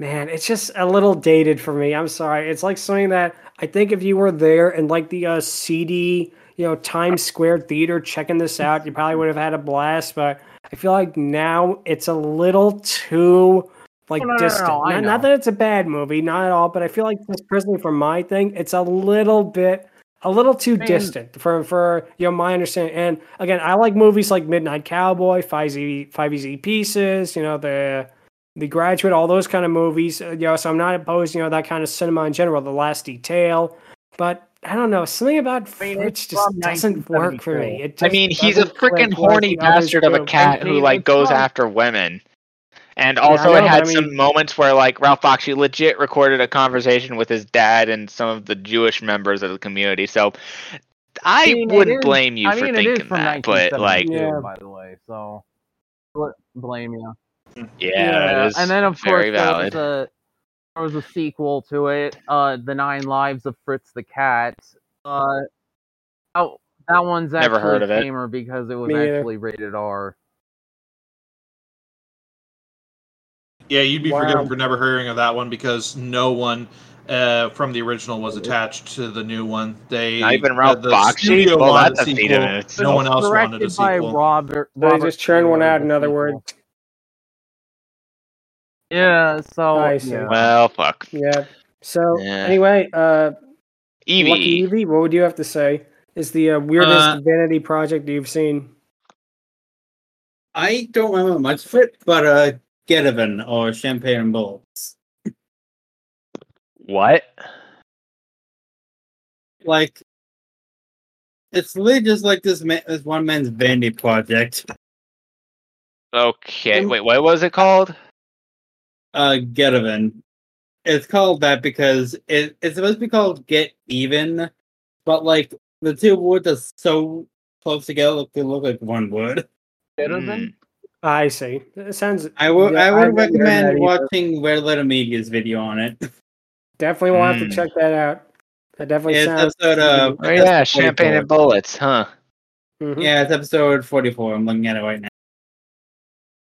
Speaker 1: man, it's just a little dated for me. I'm sorry. It's like something that I think if you were there in like the uh, seedy, you know, Times Square theater checking this out, you probably would have had a blast. But I feel like now it's a little too like
Speaker 5: no, no, no,
Speaker 1: distant.
Speaker 5: no,
Speaker 1: not, not that it's a bad movie, not at all. But I feel like just personally for my thing, it's a little bit. A little too
Speaker 5: Man.
Speaker 1: distant for for you know my understanding. And again, I like movies like Midnight Cowboy, Five Z Five Easy Pieces. You know the the Graduate, all those kind of movies. uh, You know, so I'm not opposed. You know that kind of cinema in general. The Last Detail, but I don't know. Something about
Speaker 5: I mean,
Speaker 1: Fritz just doesn't work for me.
Speaker 5: 1972.
Speaker 1: It
Speaker 2: I mean, he's a freaking horny bastard of a cat who like goes
Speaker 5: not-
Speaker 2: after women. And
Speaker 1: I
Speaker 2: also,
Speaker 1: know,
Speaker 2: it
Speaker 1: but
Speaker 2: had
Speaker 1: I
Speaker 2: some moments where like Ralph Bakshi legit recorded a conversation with his dad and some of the Jewish members of the community. So I,
Speaker 5: mean,
Speaker 2: wouldn't
Speaker 5: is-
Speaker 2: blame you
Speaker 5: I
Speaker 2: for
Speaker 5: mean, it is
Speaker 2: thinking
Speaker 5: from
Speaker 2: that, but like,
Speaker 5: 1972,
Speaker 1: Yeah.
Speaker 5: by the way, so what blame you?
Speaker 2: Yeah, it is
Speaker 5: and then of course
Speaker 2: very
Speaker 5: there was a there was a sequel to it, uh, The Nine Lives of Fritz the Cat. Uh, oh, that one's actually
Speaker 2: Never heard of it.
Speaker 5: because it was
Speaker 1: Me either.
Speaker 5: actually rated R.
Speaker 3: Yeah, you'd be
Speaker 1: Wow.
Speaker 3: forgiven for never hearing of that one because no one uh, from the original was attached to the new one. They
Speaker 2: Not even
Speaker 3: uh,
Speaker 2: Ralph
Speaker 3: the
Speaker 2: Bakshi.
Speaker 3: studio
Speaker 2: Well,
Speaker 3: wanted
Speaker 2: that's a feat
Speaker 3: sequel.
Speaker 2: it.
Speaker 3: No one else wanted a
Speaker 5: Directed by
Speaker 3: sequel.
Speaker 5: Robert.
Speaker 1: They
Speaker 5: Robert
Speaker 1: just churn one out. In other words,
Speaker 5: Yeah. So
Speaker 1: I see.
Speaker 5: yeah.
Speaker 2: Well, fuck.
Speaker 1: yeah. So
Speaker 2: Yeah.
Speaker 1: anyway, uh,
Speaker 2: Eevee.
Speaker 1: Lucky Evie, what would you have to say? Is the uh, weirdest
Speaker 4: Uh,
Speaker 1: vanity project you've seen?
Speaker 4: I don't remember much of it, but uh, Getaven or Champagne and Bullets.
Speaker 2: What?
Speaker 4: Like, it's literally just like this man, this one man's vanity project.
Speaker 2: Okay. Wait, what was it called?
Speaker 4: Uh, Getaven. It's called that because it, it's supposed to be called Get Even, but like the two words are so close together, they look like one word.
Speaker 5: Citizen?
Speaker 1: I see. It sounds.
Speaker 4: I would
Speaker 1: Yeah,
Speaker 4: I
Speaker 1: I
Speaker 4: would
Speaker 1: haven't heard that
Speaker 4: recommend watching Red Letter Media's video on it.
Speaker 1: Definitely will have to
Speaker 2: Mm.
Speaker 1: check that out. That definitely
Speaker 4: It's
Speaker 1: sounds.
Speaker 4: episode uh,
Speaker 2: Oh yeah,
Speaker 4: episode
Speaker 2: champagne and bullets, huh?
Speaker 1: Mhm.
Speaker 4: Yeah, it's episode forty-four. I'm looking at it right now.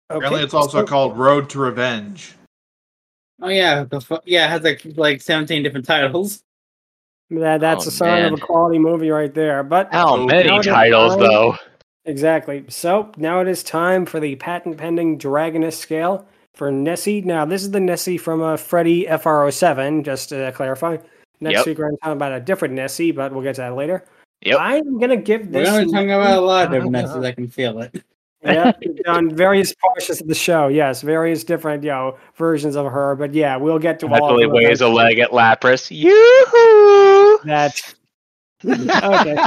Speaker 3: Apparently,
Speaker 1: Okay,
Speaker 3: it's also
Speaker 1: so-
Speaker 3: called Road to Revenge.
Speaker 4: Oh yeah, the fu- yeah, it has like like seventeen different titles.
Speaker 1: That, that's
Speaker 2: Oh,
Speaker 1: a sign of a quality movie right there. But
Speaker 2: How
Speaker 3: Oh,
Speaker 2: many
Speaker 1: now it is
Speaker 2: titles
Speaker 1: time-
Speaker 2: though?
Speaker 1: Exactly. So now it is time for the patent pending Dragoness scale for Nessie. Now, this is the Nessie from uh, Freddie FR07, just to clarify. Next
Speaker 2: Yep.
Speaker 1: week, we're going to talk about a different Nessie, but we'll get to that later.
Speaker 2: Yep.
Speaker 1: I'm going to give
Speaker 4: We're
Speaker 1: this.
Speaker 4: gonna talking about a lot of different <laughs> messes. I can feel it.
Speaker 1: Yeah, on various portions of the show. Yes, various different, you know, versions of her. But yeah, we'll get to all of
Speaker 2: Actually weighs a leg at Lapras. Yoo-hoo!
Speaker 1: That. <laughs> okay.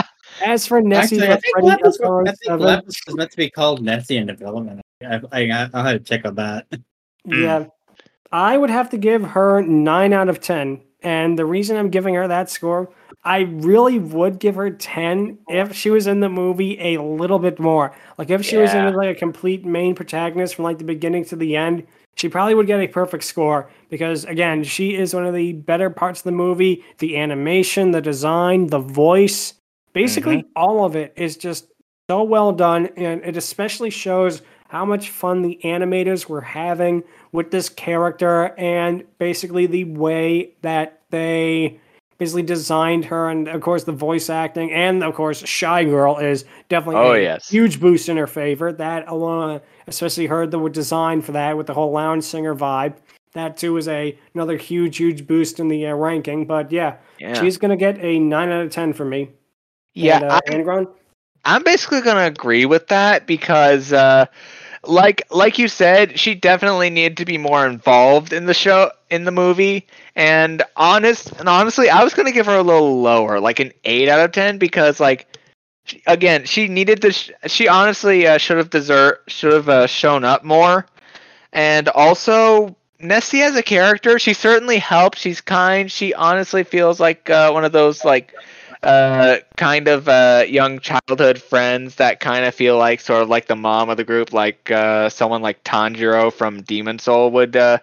Speaker 1: As for Nessie
Speaker 4: Actually, I think,
Speaker 1: Freddie
Speaker 4: Lapis, I think
Speaker 1: FR07,
Speaker 4: was meant to be called Nessie in development. I, I, I'll have to check on that.
Speaker 1: Yeah. Mm. I would have to give her 9 out of 10. And the reason I'm giving her that score, I really would give her 10 if she was in the movie a little bit more. Like if she was in like a complete main protagonist from like the beginning to the end, she probably would get a perfect score because again, she is one of the better parts of the movie. The animation, the design, the voice, basically mm-hmm. all of it is just so well done and it especially shows how much fun the animators were having with this character and basically the way that they basically designed her and of course the voice acting and of course shy girl is definitely
Speaker 2: Oh,
Speaker 1: a
Speaker 2: yes.
Speaker 1: huge boost in her favor that alone especially her the design for that with the whole lounge singer vibe that too is a another huge huge boost in the uh, ranking but yeah,
Speaker 2: Yeah.
Speaker 1: she's gonna get a 9 out of 10 for me
Speaker 2: Yeah,
Speaker 1: and, uh,
Speaker 2: I'm,
Speaker 1: Angron?
Speaker 2: I'm basically gonna agree with that because, uh, like like you said, she definitely needed to be more involved in the show in the movie. And honest and honestly, I was gonna give her a little lower, like an eight out of ten, because like she- again, she needed to. Sh- she honestly uh, should have deserved should have uh, shown up more. And also, Nessie as a character, she certainly helps. She's kind. She honestly feels like uh, one of those like uh, kind of uh, young childhood friends that kind of feel like sort of like the mom of the group, like uh, someone like Tanjiro from Demon Soul would, uh,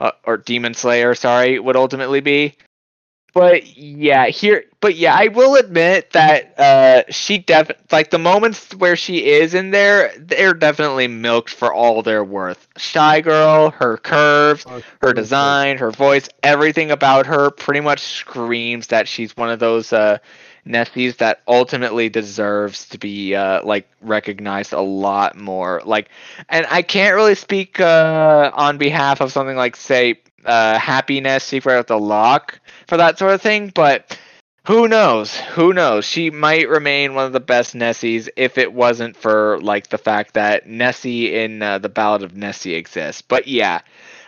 Speaker 2: uh, or Demon Slayer, sorry, would ultimately be. But yeah, here, but yeah, I will admit that uh, she def like the moments where she is in there, they're definitely milked for all their worth. Shy girl, her curves, her design, her voice, everything about her pretty much screams that she's one of those uh Nessies that ultimately deserves to be uh like recognized a lot more. Like and I can't really speak uh on behalf of something like say uh happiness secret of the lock for that sort of thing, but who knows? Who knows? She might remain one of the best Nessies if it wasn't for like the fact that Nessie in uh, the Ballad of Nessie exists. But yeah,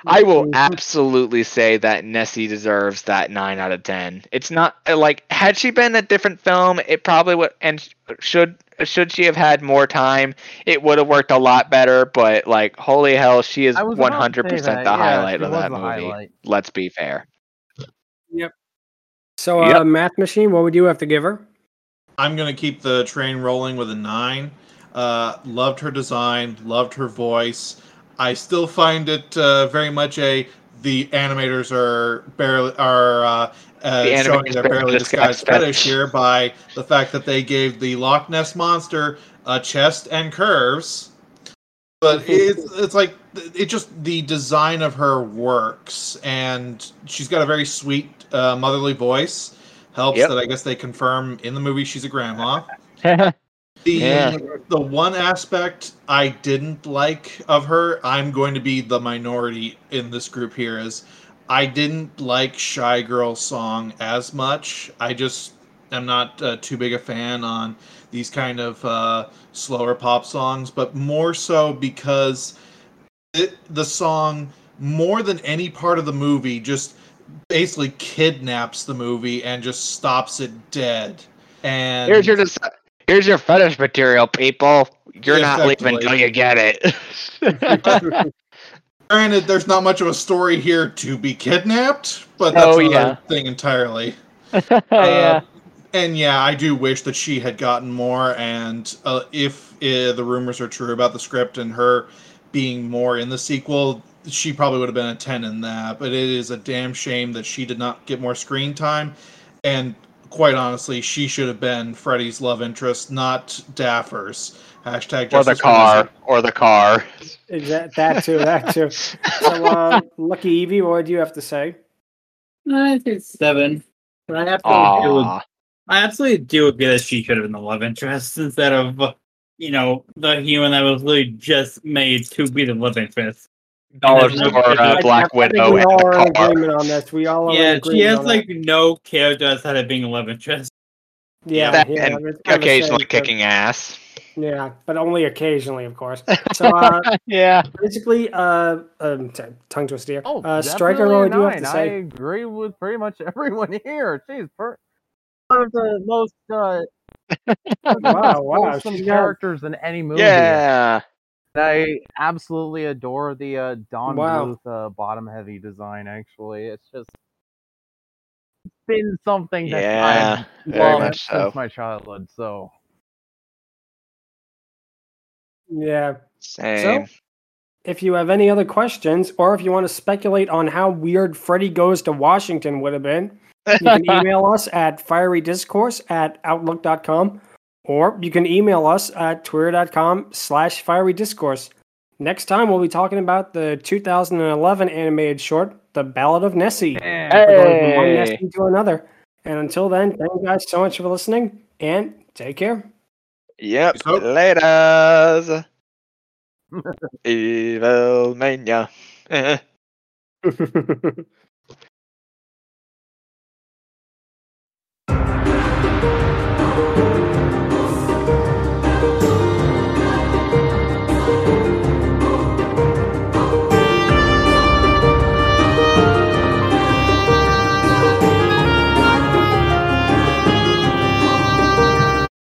Speaker 2: I will absolutely say that Nessie deserves that nine out of ten. It's not uh, like had she been a different film, it probably would and should should she have had more time, it would have worked a lot better. But like, holy hell, she is one hundred percent the
Speaker 5: yeah,
Speaker 2: highlight of that movie.
Speaker 5: highlight.
Speaker 2: Let's be fair.
Speaker 1: So, uh,
Speaker 2: Yep.
Speaker 1: Mathmachine, what would you have to give her?
Speaker 3: I'm gonna keep the train rolling with a nine. Uh, loved her design, loved her voice. I still find it uh, very much a the animators are barely are uh, uh,
Speaker 2: The
Speaker 3: showing their
Speaker 2: barely
Speaker 3: barely
Speaker 2: disguised
Speaker 3: disguised fetish
Speaker 2: fetish.
Speaker 3: here by the fact that they gave the Loch Ness monster a chest and curves. But <laughs> it's it's like it just the design of her works, and she's got a very sweet uh, motherly voice. Helps
Speaker 2: Yep.
Speaker 3: that I guess they confirm in the movie she's a grandma. <laughs> The
Speaker 2: Yeah.
Speaker 3: the one aspect I didn't like of her, I'm going to be the minority in this group here is I didn't like Shy Girl song as much. I just am not uh, too big a fan on these kind of uh, slower pop songs, but more so because it, the song more than any part of the movie just basically kidnaps the movie and just stops it dead. And
Speaker 2: Here's your des- here's your fetish material, people. You're not leaving
Speaker 3: effectively.
Speaker 2: until you get it. <laughs>
Speaker 3: Granted, there's not much of a story here to be kidnapped, but
Speaker 2: Oh,
Speaker 3: that's another
Speaker 2: yeah.
Speaker 3: thing entirely. <laughs>
Speaker 2: yeah.
Speaker 3: Uh, and yeah, I do wish that she had gotten more. And uh, if uh, the rumors are true about the script and her being more in the sequel, she probably would have been a 10 in that. But it is a damn shame that she did not get more screen time. And quite honestly, she should have been Freddie's love interest, not Daffer's. Hashtag
Speaker 2: or the car.
Speaker 3: Lizzie.
Speaker 2: Or the car.
Speaker 1: Exact, that too, that too. So, <laughs> uh, LuckyEevee, what do you have to say?
Speaker 4: I think seven. But I absolutely do. I absolutely do agree that she should have been the love interest instead of, uh, you know, the human that was literally just made to be the love interest.
Speaker 2: Dollar
Speaker 4: there's no-
Speaker 2: store, uh, Black
Speaker 1: I think
Speaker 2: Widow,
Speaker 1: we
Speaker 2: and
Speaker 1: all are in
Speaker 2: the car.
Speaker 1: agreement on this. We all are
Speaker 4: Yeah, she has
Speaker 1: on
Speaker 4: like no character outside of being a love interest.
Speaker 1: yeah,
Speaker 2: That
Speaker 1: yeah,
Speaker 2: and
Speaker 1: I would- I would
Speaker 2: occasionally
Speaker 1: say,
Speaker 2: kicking ass.
Speaker 1: Yeah, but only occasionally, of course. <laughs> So uh,
Speaker 2: yeah.
Speaker 1: basically, uh, um, t- tongue twister. here.
Speaker 5: Oh,
Speaker 1: uh, Stryker,
Speaker 5: definitely
Speaker 1: what
Speaker 5: a
Speaker 1: you have
Speaker 5: nine.
Speaker 1: to
Speaker 5: I agree with pretty much <laughs> everyone here. She's per- one of the most uh, <laughs>
Speaker 1: Wow, wow,
Speaker 5: wholesome
Speaker 1: she's got-
Speaker 5: characters in any movie.
Speaker 2: Yeah.
Speaker 5: I absolutely adore the uh, Don
Speaker 1: Wow.
Speaker 5: Bluth uh, bottom heavy design. Actually, it's just it's been something that
Speaker 2: Yeah,
Speaker 5: I've
Speaker 2: very
Speaker 5: loved
Speaker 2: much so.
Speaker 5: since my childhood. So
Speaker 1: Yeah.
Speaker 2: Same.
Speaker 1: If you have any other questions, or if you want to speculate on how weird Freddie Goes to Washington would have been, you can <laughs> email us at fierydiscourse at outlook.com, or you can email us at twitter.com slash fiery discourse. Next time, we'll be talking about the 2011 animated short, The Ballad of Nessie.
Speaker 5: eh,
Speaker 1: We're going from one Nessie to another. And until then, thank you guys so much for listening, and take care.
Speaker 2: Yep.
Speaker 3: So-
Speaker 2: Laters. <laughs> Evil mania. <laughs> <laughs>